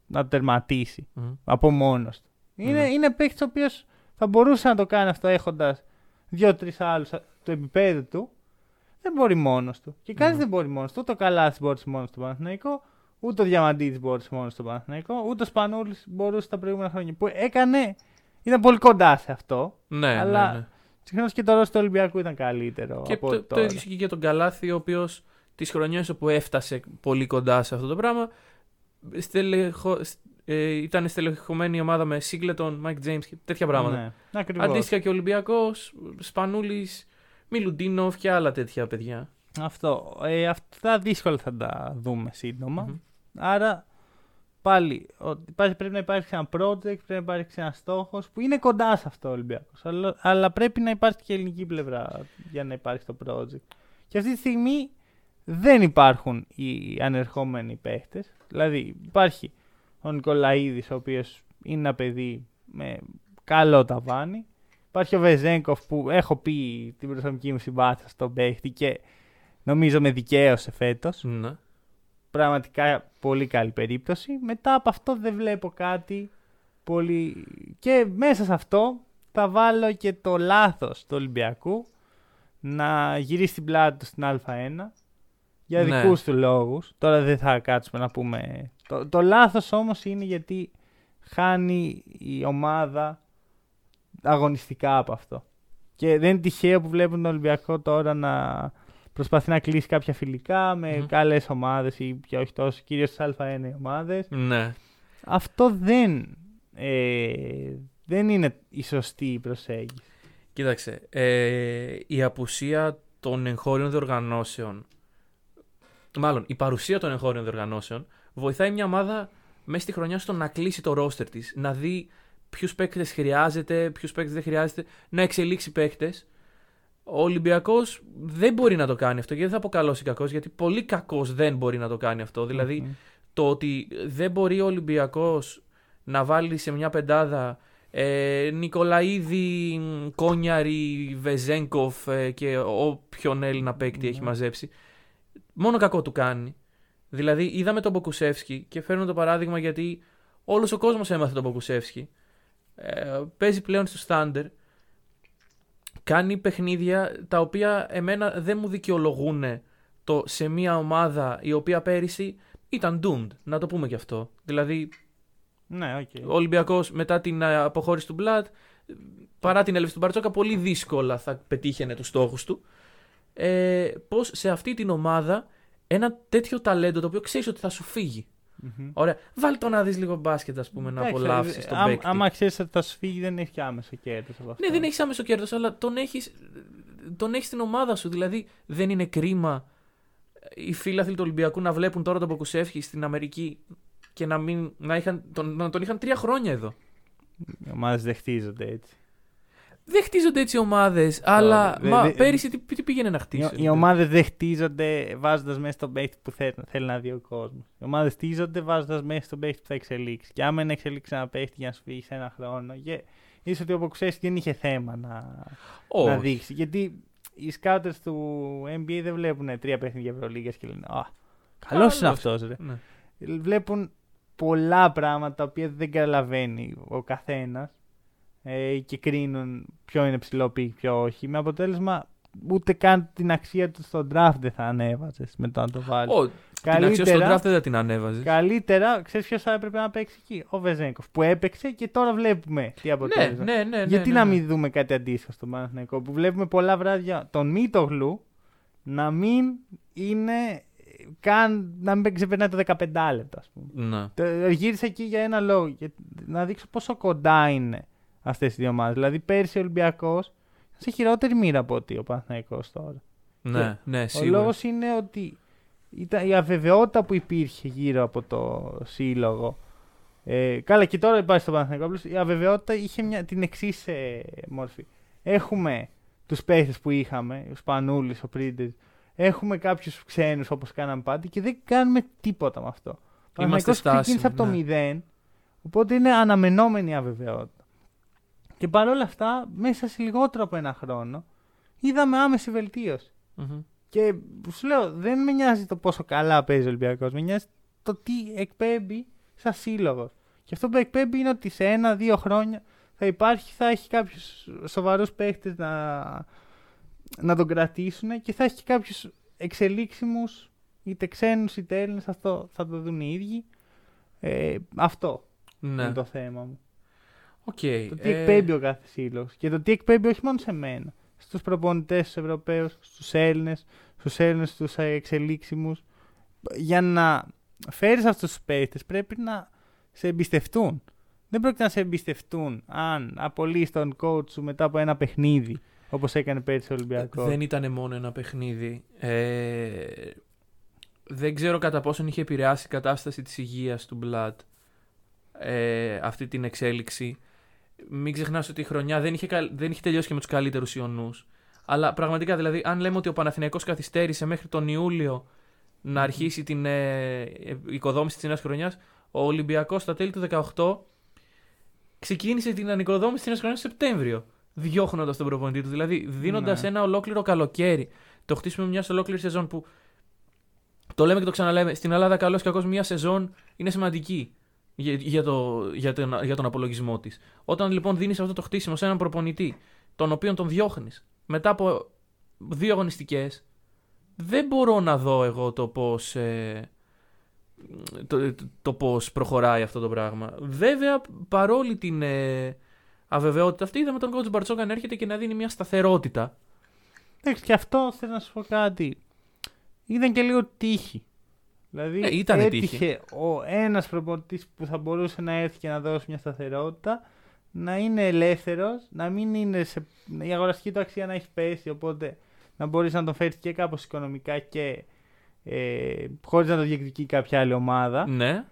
να το τερματίσει Μμμ. από μόνος του. Είναι, Ναι. είναι παίκτης ο οποίος θα μπορούσε να το κάνει αυτό έχοντας δύο-τρεις άλλους του επίπεδου του. Δεν μπορεί μόνος του. Και κανείς Ναι. δεν μπορεί μόνος του. Ούτε ο Καλάθι μπορούσε μόνος στο Παναθηναϊκό, ούτε ο Διαμαντίδης μπορούσε μόνος στο Παναθηναϊκό, ούτε ο Σπανούλης μπορούσε τα προηγούμενα χρόνια. Που έκανε. Ήταν πολύ κοντά σε αυτό. Ναι, Αλλά ναι, ναι. Συγχρόνω και το ρόλο του Ολυμπιακού ήταν καλύτερο. Και από το, ό,τι το τώρα. ίδιο ισχύει και για τον Καλάθι, ο οποίος τις χρονιές όπου έφτασε πολύ κοντά σε αυτό το πράγμα, στελεχο, ε, ήταν στελεχωμένη η ομάδα με Σίγκλετον, Μάικ Τζέιμς και τέτοια πράγματα. Ναι, ακριβώς. Αντίστοιχα και ο Ολυμπιακός, Σπανούλης, Μιλουτίνοφ και άλλα τέτοια παιδιά. Αυτό. Ε, αυτά δύσκολα θα τα δούμε σύντομα. Μμμ. Άρα πάλι ο- υπάρχει, πρέπει να υπάρξει ένα project, πρέπει να υπάρξει ένας στόχος που είναι κοντά σε αυτό ο Ολυμπιακός. Αλλά, αλλά πρέπει να υπάρχει και η ελληνική πλευρά για να υπάρχει το project. Και αυτή τη στιγμή δεν υπάρχουν οι ανερχόμενοι παίχτες. Δηλαδή υπάρχει ο Νικολαίδης ο οποίος είναι ένα παιδί με καλό ταβάνι. Υπάρχει ο Βεζέγκοφ που έχω πει την προσωπική μου συμπάθεια στον παίχτη και νομίζω με δικαίωσε φέτος. Ναι. Πραγματικά πολύ καλή περίπτωση. Μετά από αυτό δεν βλέπω κάτι πολύ... Και μέσα σε αυτό θα βάλω και το λάθος του Ολυμπιακού να γυρίσει την πλάτη του στην Α1 για Ναι. δικούς του λόγους. Τώρα δεν θα κάτσουμε να πούμε... Το, το λάθος όμως είναι γιατί χάνει η ομάδα αγωνιστικά από αυτό. Και δεν είναι τυχαίο που βλέπουν τον Ολυμπιακό τώρα να προσπαθεί να κλείσει κάποια φιλικά με Μμμ. καλές ομάδες ή και όχι τόσο, κυρίως στις Α1 οι ομάδες. ναι. Αυτό δεν, ε, δεν είναι η σωστή προσέγγιση. Κοίταξε, ε, η απουσία των εγχώριων διοργανώσεων, μάλλον η παρουσία των εγχώριων διοργανώσεων, βοηθάει μια ομάδα μέσα στη χρονιά στο να κλείσει το ρόστερ της, να δει ποιους παίκτες χρειάζεται, ποιους παίκτες δεν χρειάζεται, να εξελίξει παίκτες. Ο Ολυμπιακός δεν μπορεί να το κάνει αυτό και δεν θα πω καλό ή κακός, γιατί πολύ κακός δεν μπορεί να το κάνει αυτό. Δηλαδή, Μμμ. το ότι δεν μπορεί ο Ολυμπιακός να βάλει σε μια πεντάδα ε, Νικολαίδη, Κόνιαρη, Βεζέγκοφ ε, και όποιον Έλληνα παίκτη έχει Ναι. μαζέψει. Μόνο κακό του κάνει. Δηλαδή είδαμε τον Μποκουσεύσκι και φέρνω το παράδειγμα γιατί όλος ο κόσμος έμαθε τον Μποκουσεύσκι. Ε, παίζει πλέον στο Στάντερ. Κάνει παιχνίδια τα οποία εμένα δεν μου δικαιολογούν το σε μια ομάδα η οποία πέρυσι ήταν doomed, να το πούμε και αυτό. Δηλαδή, Ναι, οκ. ο Ολυμπιακός μετά την ε, αποχώρηση του Μπλατ, παρά την έλευση του Μπαρτζώκα, πολύ δύσκολα θα πετύχαινε τους στόχους του. Ε, Πώς σε αυτή την ομάδα ένα τέτοιο ταλέντο το οποίο ξέρεις ότι θα σου φύγει. Μμμ. Ωραία. Βάλε τον να δεις λίγο μπάσκετ, ας πούμε, να Εντάξει, απολαύσεις ε, τον άμ- παίκτη. Άμα ξέρεις ότι θα σου φύγει, δεν έχεις και άμεσο κέρδος από αυτό. Ναι, δεν έχεις άμεσο κέρδος, αλλά τον έχεις τον έχεις στην ομάδα σου. Δηλαδή, δεν είναι κρίμα οι φίλαθλοι του Ολυμπιακού να βλέπουν τώρα τον Ποκουσέφσκι στην Αμερική και να, μην, να, είχαν, τον, να τον είχαν τρία χρόνια εδώ. Οι ομάδες δεν χτίζονται έτσι. Δεν χτίζονται έτσι ομάδες, αλλά δε- μα, δε- πέρυσι τι, τι πήγαινε να Οι, χτίσει. οι ομάδες δεν χτίζονται βάζοντας μέσα στον παίχτη που θέλει, θέλει να δει ο κόσμος. Οι ομάδες χτίζονται βάζοντας μέσα στον παίχτη που θα εξελίξει. Και άμα είναι εξελίξει ένα παίχτη για να σου φύγει σε ένα χρόνο, και ίσω ότι ο Μποξέσκι δεν είχε θέμα να, Όχι. να δείξει. Γιατί οι σκάουτερ του NBA δεν βλέπουν τρία παιχνίδια Ευρωλίγα και λένε Α, καλός είναι Καλός. αυτός, ρε. Ναι. Βλέπουν πολλά πράγματα τα οποία δεν καταλαβαίνει ο καθένας ε, και κρίνουν ποιο είναι ψηλό pick, ποιο όχι. Με αποτέλεσμα ούτε καν την αξία του στο draft δεν θα ανέβαζες με το να το βάλεις. Ω, την αξία στον draft δεν θα την ανέβαζες. καλύτερα, ξέρεις ποιος θα έπρεπε να παίξει εκεί; Ο Βεζένκοφ που έπαιξε και τώρα βλέπουμε τι Ναι, αποτέλεσμα. ναι, ναι, ναι. Γιατί ναι, να ναι. μην δούμε κάτι αντίστοιχο στο Παναθηναϊκό που βλέπουμε πολλά βράδια τον Μίτογλου να μην είναι καν να μην ξεπερνάει το 15 λεπτό, ας πούμε. Ναι. Το- Γύρισα εκεί για ένα λόγο. Για να δείξω πόσο κοντά είναι αυτές οι δύο ομάδες. Δηλαδή, πέρσι ο Ολυμπιακός σε χειρότερη μοίρα από ότι ο Παναθηναϊκός τώρα. Ναι, ναι, Ο σίγουρα. λόγος είναι ότι ήταν η αβεβαιότητα που υπήρχε γύρω από το σύλλογο Ε, καλά, και τώρα υπάρχει στο Παναθηναϊκό. Απλώς η αβεβαιότητα είχε μια, την εξής ε, μόρφη. Έχουμε τους παίχτες που είχαμε, ο Σπανούλη, ο Πρίντερ. Έχουμε κάποιους ξένους όπως κάναμε πάντα και δεν κάνουμε τίποτα με αυτό. Ο Είμαστε Παναθηναϊκός ξεκίνησε στάσιμοι, από το ναι. 0, οπότε είναι αναμενόμενη η αβεβαιότητα. Και παρόλα αυτά, μέσα σε λιγότερο από ένα χρόνο, είδαμε άμεση βελτίωση. Μμμ. Και σου λέω, δεν με νοιάζει το πόσο καλά παίζει ο Ολυμπιακός. Με νοιάζει το τι εκπέμπει σαν σύλλογος. Και αυτό που εκπέμπει είναι ότι σε ένα-δύο χρόνια θα υπάρχει, θα έχει κάποιους σοβαρούς παίχτες να, να τον κρατήσουν και θα έχει κάποιους εξελίξιμους είτε ξένους είτε Έλληνες. Αυτό θα το δουν οι ίδιοι. Ε, αυτό Ναι. είναι το θέμα μου. Οκ. Το τι ε, εκπέμπει ο κάθε σύλλογος. Και το τι εκπέμπει όχι μόνο σε μένα. Στους προπονητές, στους Ευρωπαίους, στους Έλληνες, στους Έλληνες, στους εξελίξιμους. Για να φέρεις αυτούς τους παίχτε πρέπει να σε εμπιστευτούν. Δεν πρόκειται να σε εμπιστευτούν αν απολύσει τον coach σου μετά από ένα παιχνίδι. Όπως έκανε πέρυσι ο Ολυμπιακός. Δεν ήταν μόνο ένα παιχνίδι. Ε, δεν ξέρω κατά πόσον είχε επηρεάσει η κατάσταση της υγείας του Blood ε, αυτή την εξέλιξη. Μην ξεχνάς ότι η χρονιά δεν είχε, καλ- δεν είχε τελειώσει και με τους καλύτερους Ιωνούς. Αλλά πραγματικά, δηλαδή, αν λέμε ότι ο Παναθηναϊκός καθυστέρησε μέχρι τον Ιούλιο να αρχίσει την ε, ε, οικοδόμηση της νέας χρονιάς, ο Ολυμπιακός στα τέλη του 18 ξεκίνησε την ανοικοδόμηση της νέας χρονιάς Σεπτέμβριο, διώχνοντας τον προπονητή του. Δηλαδή, δίνοντας Ναι. ένα ολόκληρο καλοκαίρι το χτίσιμο μια ολόκληρη σεζόν που. Το λέμε και το ξαναλέμε. Στην Ελλάδα, καλώ ή κακός, μια σεζόν είναι σημαντική για, για, το, για, τον, για τον απολογισμό της. Όταν λοιπόν δίνεις αυτό το χτίσιμο σε έναν προπονητή, τον οποίον τον διώχνεις μετά από δύο αγωνιστικές, δεν μπορώ να δω εγώ το πώς. Ε, το, το, το πώς προχωράει αυτό το πράγμα. Βέβαια, παρόλη την ε, αβεβαιότητα αυτή, είδαμε τον coach Μπαρτσόκα να έρχεται και να δίνει μια σταθερότητα. Εντάξει, και αυτό θέλω να σου πω κάτι. Ήταν και λίγο τύχη. Δηλαδή, Ε, ήτανε έτυχε ο ένας προπονητής που θα μπορούσε να έρθει και να δώσει μια σταθερότητα να είναι ελεύθερος, να μην είναι σε. η αγοραστική του αξία να έχει πέσει. Οπότε να μπορείς να τον φέρεις και κάπως οικονομικά και ε, χωρίς να το διεκδικεί κάποια άλλη ομάδα. Ναι.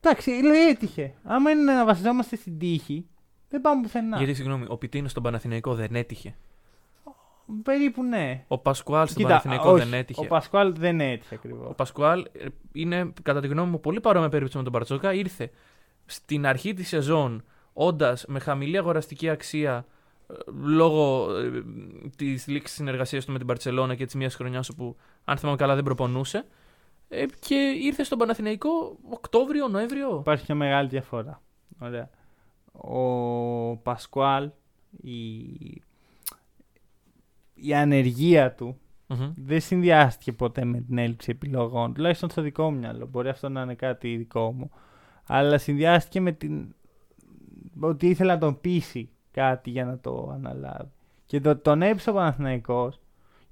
Εντάξει, λέει έτυχε. Άμα είναι να βασιζόμαστε στην τύχη, δεν πάμε πουθενά. Γιατί, συγγνώμη, ο Πιτίνος στον Παναθηναϊκό δεν έτυχε. Περίπου ναι. Ο Πασκουάλ στον Κοίτα, Παναθηναϊκό όχι, δεν έτυχε. Ο Πασκουάλ δεν έτυχε ακριβώς. Ο Πασκουάλ ε, είναι, κατά τη γνώμη μου, πολύ παρόμοια περίπτωση με τον Μπαρτσόκα. Ήρθε στην αρχή της σεζόν όντας με χαμηλή αγοραστική αξία ε, λόγω ε, της λήξης συνεργασίας του με την Παρσελώνα και της μία χρονιάς όπου, αν θυμάμαι καλά, δεν προπονούσε. Ε, και ήρθε στον Παναθηναϊκό Οκτώβριο, Νοέμβριο. Υπάρχει μια μεγάλη διαφορά. Ωραία. Ο Πασκουάλ, η, η ανεργία του Μμμ. δεν συνδυάστηκε ποτέ με την έλλειψη επιλογών. Τουλάχιστον στο δικό μου μυαλό. Μπορεί αυτό να είναι κάτι δικό μου. Αλλά συνδυάστηκε με την. ότι ήθελε να τον πείσει κάτι για να το αναλάβει. Και το, τον έπεισε ο Παναθηναϊκός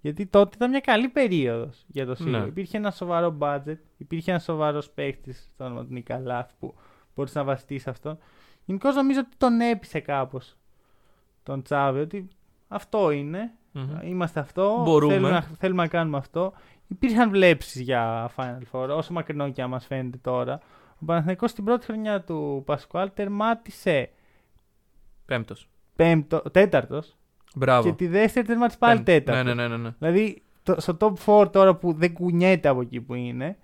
γιατί τότε ήταν μια καλή περίοδος για το σύλλογο. Ναι. Υπήρχε ένα σοβαρό budget, υπήρχε ένα σοβαρός παίχτης στο όνομα του Νικαλάθ που μπορούσε να βασιστεί σε αυτό. Γενικώς νομίζω ότι τον έπεισε κάπως τον Τσάβε ότι αυτό είναι. Μμμ. Είμαστε αυτό. Μπορούμε. Θέλουμε να, θέλουμε να κάνουμε αυτό. Υπήρχαν βλέψεις για Final Four, όσο μακρινό και αν μα φαίνεται τώρα. Ο Παναθηναϊκός στην πρώτη χρονιά του Πασκουάλ τερμάτισε Πέμπτος. πέμπτο, τέταρτος Μπράβο. και τη δεύτερη τερμάτισε πάλι Πέμπ- τέταρτος. Ναι, ναι, ναι, ναι. ναι. Δηλαδή το, στο top 4 τώρα που δεν κουνιέται από εκεί που είναι,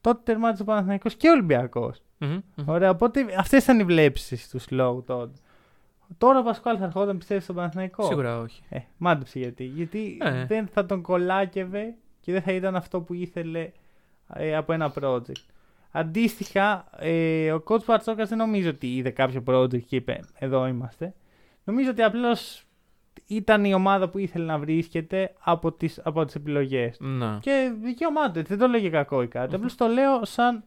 τότε τερμάτισε ο Παναθηναϊκός και ο Ολυμπιακός. Μμμ, μμμ. Ωραία, οπότε αυτές ήταν οι βλέψεις του συλλόγου τότε. Τώρα ο Πασκουάλ θα ερχόταν πιστεύεις στον Παναθηναϊκό; Σίγουρα όχι. Ε, μάντεψε γιατί. Γιατί Ε. δεν θα τον κολάκευε και δεν θα ήταν αυτό που ήθελε ε, από ένα project. Αντίστοιχα, ε, ο coach Παρτσόκας δεν νομίζω ότι είδε κάποιο project και είπε εδώ είμαστε. Νομίζω ότι απλώς ήταν η ομάδα που ήθελε να βρίσκεται από τις, από τις επιλογές. του. Να. Και δικαίωμά του, έτσι, δεν το λέγε κακό ή κάτι. Απλώς το λέω σαν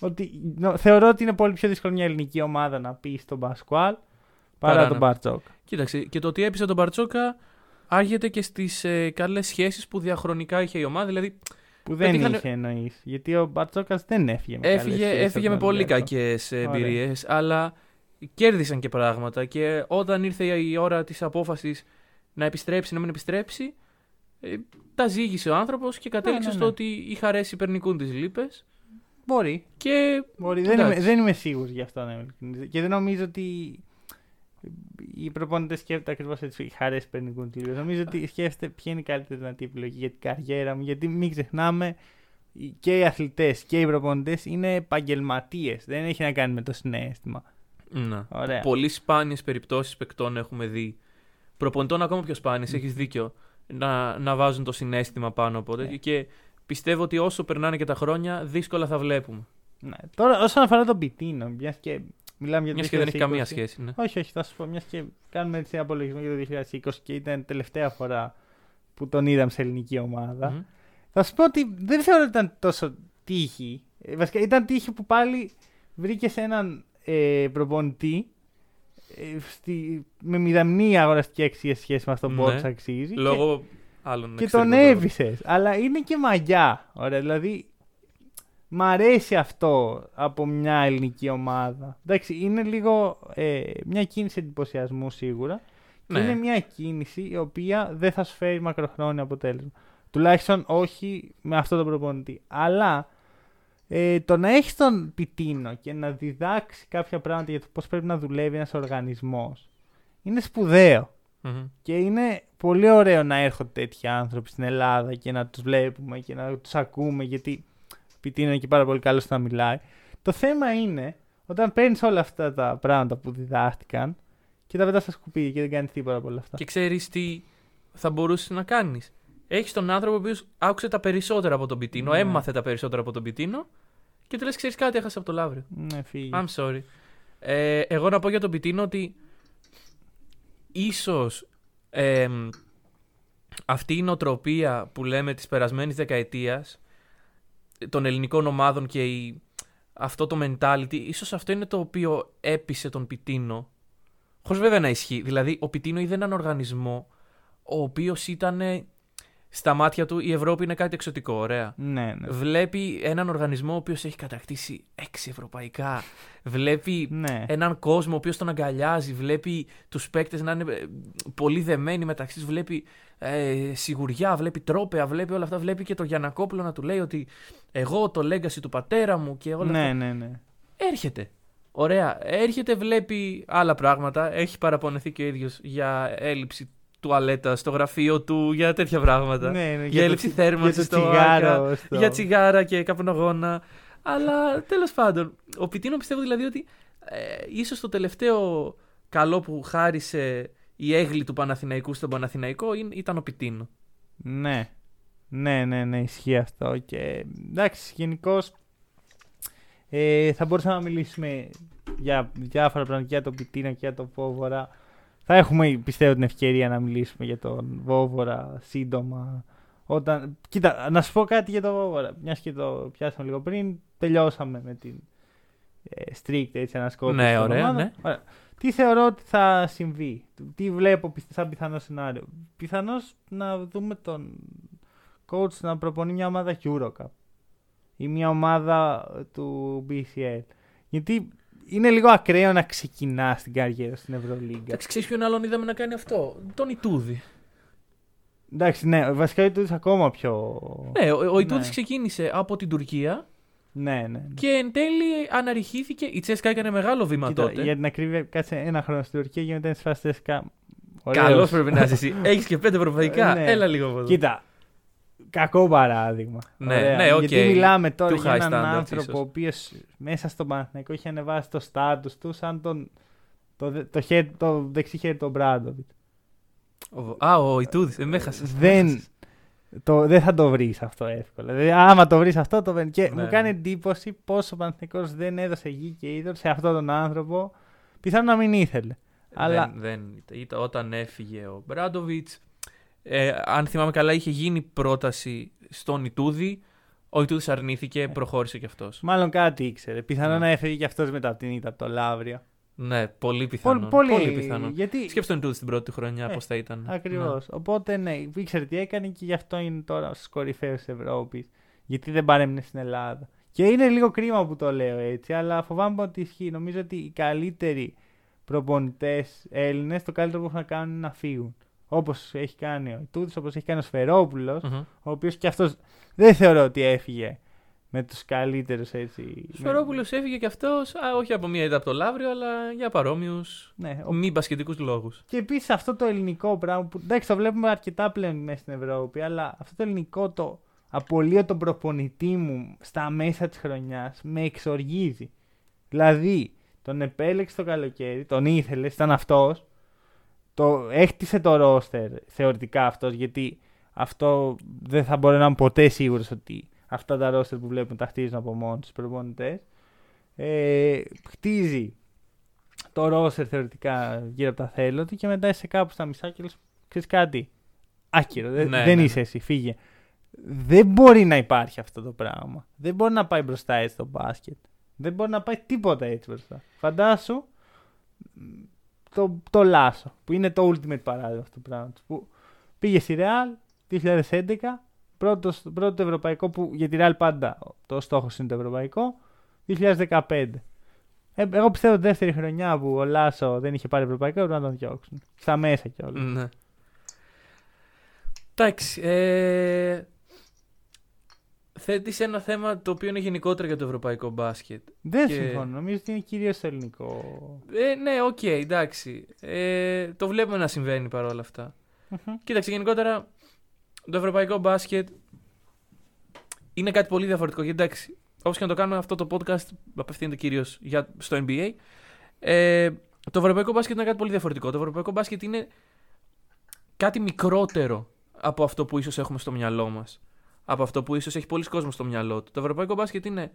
ότι νο- θεωρώ ότι είναι πολύ πιο δύσκολο μια ελληνική ομάδα να πει στον Πασκουάλ παρά Παρά τον να- Μπαρτσόκ. Κοίταξε, και το ότι έπεισε τον Μπαρτσόκα άγεται και στις ε, καλές σχέσεις που διαχρονικά είχε η ομάδα. Δηλαδή Που δεν Πετύχανε- είχε εννοείς. Γιατί ο Μπαρτσόκας δεν έφυγε με έφυγε, καλές σχέσεις έφυγε από με τον πολύ Ολυμπιακό. κακές Ωραία. εμπειρίες, αλλά κέρδισαν και πράγματα. Και όταν ήρθε η ώρα της απόφασης να επιστρέψει, να μην επιστρέψει, ε, τα ζήγησε ο άνθρωπος και κατέληξε ναι, στο ναι. ότι οι χαρέ υπερνικούν τις λύπες. Μπορεί. Και Μπορεί. Δεν είμαι, Εντάξει. δεν είμαι σίγουρος γι' αυτό. να είμαι ειλικρινής. Και δεν νομίζω ότι οι προπονητές σκέφτονται ακριβώς έτσι. Οι χαρές παίρνουν κοντήλιο. Νομίζω ότι σκέφτεται ποια είναι η καλύτερη δυνατή επιλογή για την καριέρα μου. Γιατί μην ξεχνάμε, οι- και οι αθλητές και οι προπονητές είναι επαγγελματίες. Δεν έχει να κάνει με το συνέστημα. να. Ωραία. Πολύ σπάνιες περιπτώσεις παικτών έχουμε δει. Προπονητών ακόμα πιο σπάνιες, έχεις δίκιο. Να, να βάζουν το συνέστημα πάνω από τέτοιο. Ναι. Και πιστεύω ότι όσο περνάνε και τα χρόνια, δύσκολα θα βλέπουμε. Ναι. Τώρα, όσον αφορά τον Πιτίνο, μιας και μιλάμε για το Μια και δεν έχει 2020. καμία σχέση. Ναι. Όχι, όχι, θα σου πω. Μιας και κάνουμε έτσι ένα απολογισμό για το 2020 και ήταν τελευταία φορά που τον είδαμε σε ελληνική ομάδα. Μμμ. Θα σου πω ότι δεν θεωρώ ότι ήταν τόσο τύχη. Ε, βασικά ήταν τύχη που πάλι βρήκες έναν ε, προπονητή ε, στη, με μηδαμνή αγοραστική αξία σε σχέση με αυτό που Ναι. όντως αξίζει. Λόγω άλλων και, και τον εξωτερικών έβησες. Αλλά είναι και μαγιά. Ωραία, δηλαδή μ' αρέσει αυτό από μια ελληνική ομάδα. Εντάξει, είναι λίγο ε, μια κίνηση εντυπωσιασμού σίγουρα. Και Ναι. είναι μια κίνηση η οποία δεν θα σου φέρει μακροχρόνιο αποτέλεσμα. Τουλάχιστον όχι με αυτό τον προπονητή. Αλλά ε, το να έχεις τον πιτίνο και να διδάξει κάποια πράγματα για το πώς πρέπει να δουλεύει ένας οργανισμός είναι σπουδαίο. Μμμ. Και είναι πολύ ωραίο να έρχονται τέτοιοι άνθρωποι στην Ελλάδα και να τους βλέπουμε και να τους ακούμε γιατί πιτίνο είναι και πάρα πολύ καλός στο να μιλάει. Το θέμα είναι όταν παίρνεις όλα αυτά τα πράγματα που διδάχτηκαν και τα πετάς στα σκουπίδια και δεν κάνεις τίποτα από όλα αυτά. Και ξέρεις τι θα μπορούσες να κάνεις. Έχεις τον άνθρωπο ο οποίος άκουσε τα περισσότερα από τον Πιτίνο, Ναι. έμαθε τα περισσότερα από τον Πιτίνο και του λες: Ξέρεις κάτι, έχασε από το Λαύριο. Ναι, φύγεις. I'm sorry. Ε, εγώ να πω για τον Πιτίνο ότι ίσως εμ, αυτή η νοοτροπία που λέμε της περασμένης δεκαετίας των ελληνικών ομάδων και η, αυτό το mentality, ίσως αυτό είναι το οποίο έπεισε τον Πιτίνο. Χωρίς βέβαια να ισχύει. Δηλαδή, ο Πιτίνο είδε έναν οργανισμό ο οποίος ήταν στα μάτια του η Ευρώπη είναι κάτι εξωτικό, ωραία. Ναι, ναι. Βλέπει έναν οργανισμό ο οποίος έχει κατακτήσει έξι ευρωπαϊκά. Βλέπει ναι. έναν κόσμο ο οποίος τον αγκαλιάζει. Βλέπει τους παίκτες να είναι ε, πολύ δεμένοι μεταξύ τους. Βλέπει ε, σιγουριά, βλέπει τρόπεα, βλέπει όλα αυτά. Βλέπει και το Γιανακόπουλο να του λέει ότι εγώ το legacy του πατέρα μου και όλα ναι, αυτά. ναι, ναι. Έρχεται. Ωραία. Έρχεται, βλέπει άλλα πράγματα. Έχει παραπονεθεί και ο ίδιος για έλλειψη τουαλέτα στο γραφείο του, για τέτοια πράγματα. ναι, ναι, για έλλειψη το, τσι- θέρμανσης για το στο τσιγάρο. Άκα, στο- για τσιγάρα και καπνογόνα. Αλλά τέλος πάντων, ο Πιτίνο πιστεύω δηλαδή ότι ε, ίσως το τελευταίο καλό που χάρισε η έγκλη του Παναθηναϊκού στον Παναθηναϊκό είναι- ήταν ο Πιτίνο. Ναι. Ναι, ναι, ναι, ισχύει αυτό. Και εντάξει, γενικώς ε, θα μπορούσαμε να μιλήσουμε για διάφορα πράγματα και για τον Πιτίνο και για τον Βόβορα. Θα έχουμε, πιστεύω, την ευκαιρία να μιλήσουμε για τον Βόβορα σύντομα. Όταν... Κοίτα, να σου πω κάτι για τον Βόβορα. Μιας και το πιάσαμε λίγο πριν, τελειώσαμε με την ε, strict έτσι, ανασκόπηση. Ναι, των ωραία, ομάδων. ναι. Ωραία. Τι θεωρώ ότι θα συμβεί, τι βλέπω πιστε- σαν πιθανό σενάριο. Πιθανώς να δούμε τον coach να προπονεί μια ομάδα Eurocup ή μια ομάδα του BCL. Γιατί είναι λίγο ακραίο να ξεκινά την καριέρα στην Ευρωλίγκα. Εντάξει, ξέρεις ποιον άλλον είδαμε να κάνει αυτό; Τον Ιτούδη. Εντάξει, ναι, βασικά είναι ακόμα πιο. Ναι, ο, ο Ιτούδης Ναι. ξεκίνησε από την Τουρκία ναι, ναι. ναι. και εν τέλει αναρριχήθηκε. Η Τσέσκα έκανε μεγάλο βήμα Κοίτα, τότε. για την ακρίβεια, κάτσε ένα χρόνο στην Τουρκία και μετά είναι σφαστέ Καλός πρέπει να είσαι εσύ. Έχεις και πέντε ευρωπαϊκά. Ναι. Έλα λίγο από εδώ. Κοίτα. Κακό παράδειγμα. Ναι, Ωραία. ναι, οκ. Γιατί μιλάμε τώρα Too για high έναν standards, άνθρωπο ίσως. ο οποίος μέσα στον Παναθηναϊκό έχει ανεβάσει το στάτους του σαν τον. Το, δε- το, χέρι, το δεξί χέρι του Ομπράντοβιτς. Ο- Α, ο Ιτούδης. Δεν με έχασες. Δεν, το, δεν θα το βρεις αυτό εύκολα. Δηλαδή, άμα το βρεις αυτό, το βρει. Και Ναι. μου κάνει εντύπωση πόσο ο Παναθηναϊκός δεν έδωσε γη και είδωρ σε αυτόν τον άνθρωπο. Πιθανόν να μην ήθελε. Αλλά- Δεν, δεν, ήταν- όταν έφυγε ο Μπράντοβιτς, ε, αν θυμάμαι καλά, είχε γίνει πρόταση στον Ιτούδη. Ο Ιτούδης αρνήθηκε, προχώρησε κι αυτός. Μάλλον κάτι ήξερε. Πιθανόν Ναι. να έφυγε και αυτός μετά από την ήττα από το Λαύριο. Ναι, πολύ πιθανό. Πολύ, Πολύ, πιθανό. Γιατί Σκέψτε τον Ιτούδη στην πρώτη του χρονιά, Ε, πώς θα ήταν. Ακριβώς. Οπότε ναι, ήξερε τι έκανε και γι' αυτό είναι τώρα στους κορυφαίους της Ευρώπης. Γιατί δεν παρέμεινε στην Ελλάδα. Και είναι λίγο κρίμα που το λέω έτσι, αλλά φοβάμαι ότι ισχύει. Νομίζω ότι οι καλύτεροι προπονητές Έλληνες το καλύτερο που έχουν να κάνουν είναι να φύγουν. Όπως έχει κάνει ο Ιτούδη, όπως έχει κάνει ο Σφερόπουλος, Ναι. Μμμ. ο οποίος και αυτός δεν θεωρώ ότι έφυγε με τους καλύτερους έτσι. Σφερόπουλος έφυγε και αυτός, όχι από μία ήττα από το Λαύριο, αλλά για παρόμοιους Ναι, ο- μη μπασκετικού λόγους. Και επίσης αυτό το ελληνικό πράγμα που εντάξει το βλέπουμε αρκετά πλέον μέσα στην Ευρώπη, αλλά αυτό το ελληνικό το απολύω τον προπονητή μου στα μέσα της χρονιάς με εξοργίζει. Δηλαδή, τον επέλεξε το καλοκαίρι, τον ήθελε, ήταν αυτός. Το έκτισε το ρόστερ θεωρητικά αυτός, γιατί αυτό δεν θα μπορεί να είμαι ποτέ σίγουρος ότι αυτά τα ρόστερ που βλέπουμε τα χτίζουν από μόνος τους προπονητές. Ε, χτίζει το ρόστερ θεωρητικά γύρω από τα θέλω του και μετά είσαι κάπου στα μισά και λες, ξέρεις κάτι, άκυρο, δε- Ναι, δεν ναι, είσαι εσύ, φύγε. Δεν μπορεί να υπάρχει αυτό το πράγμα. Δεν μπορεί να πάει μπροστά έτσι το μπάσκετ. Δεν μπορεί να πάει τίποτα έτσι μπροστά. Φαντάσου μ, το, το Λάσο, που είναι το ultimate παράδειγμα αυτού του πράγματος. Που πήγε στη Real 2011, πρώτος, πρώτο ευρωπαϊκό που για τη Real πάντα το στόχος είναι το ευρωπαϊκό, 2015. Ε, εγώ πιστεύω ότι δεύτερη χρονιά που ο Λάσο δεν είχε πάρει ευρωπαϊκό έπρεπε να τον διώξουν. Στα μέσα κιόλας. Ναι. Εντάξει. Ε... Θέτεις ένα θέμα το οποίο είναι γενικότερα για το ευρωπαϊκό μπάσκετ. Δεν και- συμφωνώ. Νομίζω ότι είναι κυρίως ελληνικό. Ε, ναι, οκ, εντάξει. Ε, το βλέπουμε να συμβαίνει παρόλα αυτά. Κοίταξε, γενικότερα το ευρωπαϊκό μπάσκετ είναι κάτι πολύ διαφορετικό. Γιατί εντάξει, όπως και να το κάνουμε, αυτό το podcast απευθύνεται κυρίως στο NBA. Ε, το ευρωπαϊκό μπάσκετ είναι κάτι πολύ διαφορετικό. Το ευρωπαϊκό μπάσκετ είναι κάτι μικρότερο από αυτό που ίσως έχουμε στο μυαλό μας. Από αυτό που ίσως έχει πολλοί κόσμος στο μυαλό του. Το ευρωπαϊκό μπάσκετ είναι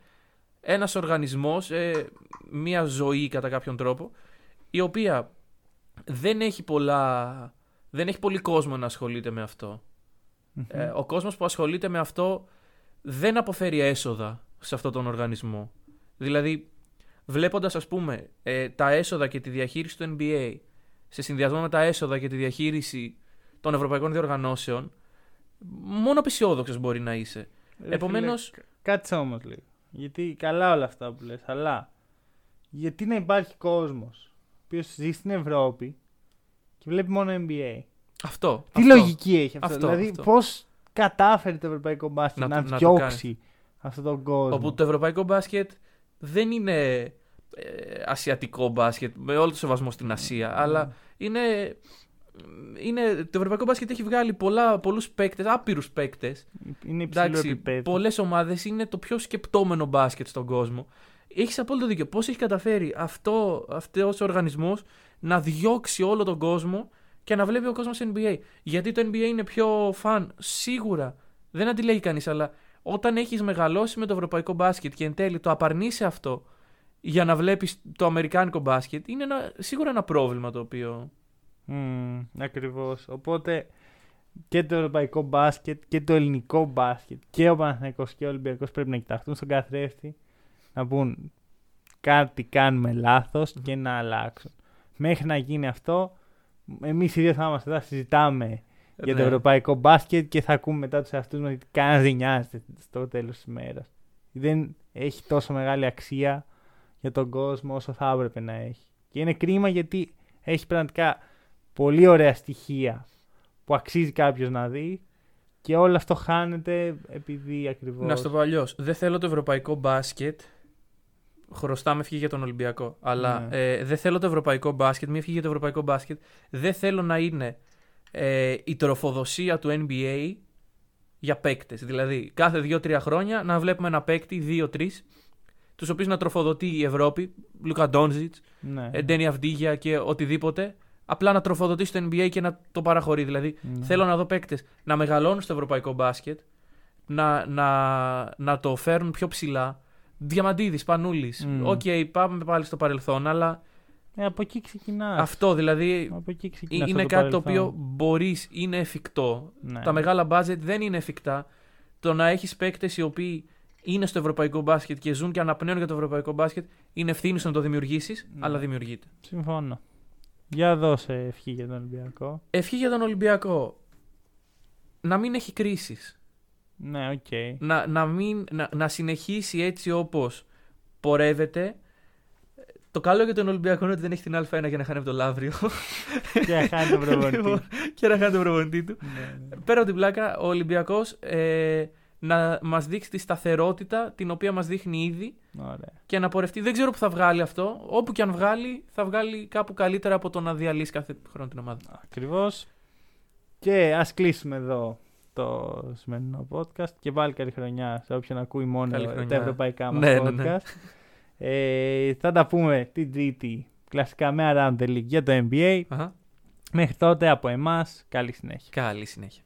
ένας οργανισμός, ε, μια ζωή κατά κάποιον τρόπο, η οποία δεν έχει πολλά. Δεν έχει πολύ κόσμο να ασχολείται με αυτό. Ε, ο κόσμος που ασχολείται με αυτό δεν αποφέρει έσοδα σε αυτόν τον οργανισμό. Δηλαδή, βλέποντας ας πούμε ε, τα έσοδα και τη διαχείριση του NBA σε συνδυασμό με τα έσοδα και τη διαχείριση των ευρωπαϊκών διοργανώσεων, μόνο απεσιόδοξος μπορεί να είσαι. Ρε Επομένως- φίλε, Κάτσε όμως λίγο. Γιατί καλά όλα αυτά που λες, αλλά γιατί να υπάρχει κόσμος ο οποίος ζει στην Ευρώπη και βλέπει μόνο NBA. Αυτό. Τι αυτό. λογική έχει αυτό; Αυτό, δηλαδή, αυτό. πώς κατάφερε το ευρωπαϊκό μπάσκετ Να να, το- να το διώξει αυτόν τον κόσμο; Όπου το ευρωπαϊκό μπάσκετ δεν είναι ε, ασιατικό μπάσκετ, με όλο το σεβασμό στην Ασία, αλλά είναι, είναι. Το ευρωπαϊκό μπάσκετ έχει βγάλει πολλά, πολλούς παίκτες, άπειρους παίκτες. Είναι υψηλό Εντάξει, επίπεδο. πολλές ομάδες είναι το πιο σκεπτόμενο μπάσκετ στον κόσμο. Έχεις απόλυτο δίκιο. Πώς έχει καταφέρει αυτό, αυτός ο οργανισμός να διώξει όλο τον κόσμο και να βλέπει ο κόσμος NBA. Γιατί το NBA είναι πιο φαν, σίγουρα. Δεν αντιλέγει κανείς, αλλά όταν έχεις μεγαλώσει με το ευρωπαϊκό μπάσκετ και εν τέλει το απαρνείσαι αυτό για να βλέπεις το αμερικάνικο μπάσκετ, είναι ένα, σίγουρα ένα πρόβλημα το οποίο... Mm, Ακριβώς. Οπότε και το ευρωπαϊκό μπάσκετ και το ελληνικό μπάσκετ και ο Παναθηναϊκός και ο Ολυμπιακός πρέπει να κοιταχτούν στον καθρέφτη να πούν κάτι κάνουμε λάθος και να αλλάξουν. Μέχρι να γίνει αυτό, εμείς οι δύο θα είμαστε εδώ, θα συζητάμε για το Ναι. ευρωπαϊκό μπάσκετ και θα ακούμε μετά τους εαυτούς μας ότι κανένας δεν νοιάζεται στο τέλος της ημέρας. Δεν έχει τόσο μεγάλη αξία για τον κόσμο όσο θα έπρεπε να έχει. Και είναι κρίμα γιατί έχει πραγματικά πολύ ωραία στοιχεία που αξίζει κάποιος να δει και όλο αυτό χάνεται επειδή ακριβώς... Να στο πω αλλιώς. Δεν θέλω το ευρωπαϊκό μπάσκετ. Χρωστάμε ευχή για τον Ολυμπιακό. Αλλά Ναι. ε, δεν θέλω το ευρωπαϊκό μπάσκετ. Μία ευχή για το ευρωπαϊκό μπάσκετ. Δεν θέλω να είναι ε, η τροφοδοσία του NBA για παίκτες. Δηλαδή, κάθε δύο-τρία χρόνια να βλέπουμε ένα παίκτη, δύο-τρει, τους οποίους να τροφοδοτεί η Ευρώπη. Λούκα Ντόνζιτς, Ναι. Ντένι Αβντίγια και οτιδήποτε. Απλά να τροφοδοτεί στο NBA και να το παραχωρεί. Δηλαδή, Ναι. Θέλω να δω παίκτες να μεγαλώνουν στο ευρωπαϊκό μπάσκετ, να, να, να το φέρουν πιο ψηλά. Διαμαντίδης, Σπανούλης. Μμ. Οκ, πάμε πάλι στο παρελθόν, αλλά Ε, από εκεί ξεκινά. αυτό δηλαδή Από εκεί ξεκινά είναι αυτό κάτι το παρελθόν. οποίο μπορείς, είναι εφικτό. Ναι. Τα μεγάλα budget δεν είναι εφικτά. Το να έχεις παίκτες οι οποίοι είναι στο ευρωπαϊκό μπάσκετ και ζουν και αναπνέουν για το ευρωπαϊκό μπάσκετ είναι ευθύνη σου να το δημιουργήσεις, Ναι. αλλά δημιουργείται. Συμφώνω. Για δώσε ευχή για τον Ολυμπιακό. Ευχή για τον Ολυμπιακό. Να μην έχει κρίσεις. Ναι, οκ. να, να, μην, να, να συνεχίσει έτσι όπως πορεύεται. Το καλό για τον Ολυμπιακό είναι ότι δεν έχει την Α1 για να χάνει από το Λαύριο και να χάνει τον προπονητή. και να χάνει τον προπονητή του. Ναι, ναι. Πέρα από την πλάκα, ο Ολυμπιακός ε, να μας δείξει τη σταθερότητα την οποία μας δείχνει ήδη Ωραία. και να πορευτεί. Δεν ξέρω που θα βγάλει αυτό. Όπου και αν βγάλει, θα βγάλει κάπου καλύτερα από το να διαλύσει κάθε χρόνο την ομάδα. Ακριβώς. Και ας κλείσουμε εδώ το σημερινό podcast και πάλι καλή χρονιά σε όποιον ακούει μόνο Καλή τα χρονιά. ευρωπαϊκά μας Ναι, podcast. ναι, ναι. Ε, θα τα πούμε την Τρίτη κλασικά με Around the League για το NBA. Αχα. Μέχρι τότε από εμάς καλή συνέχεια. Καλή συνέχεια.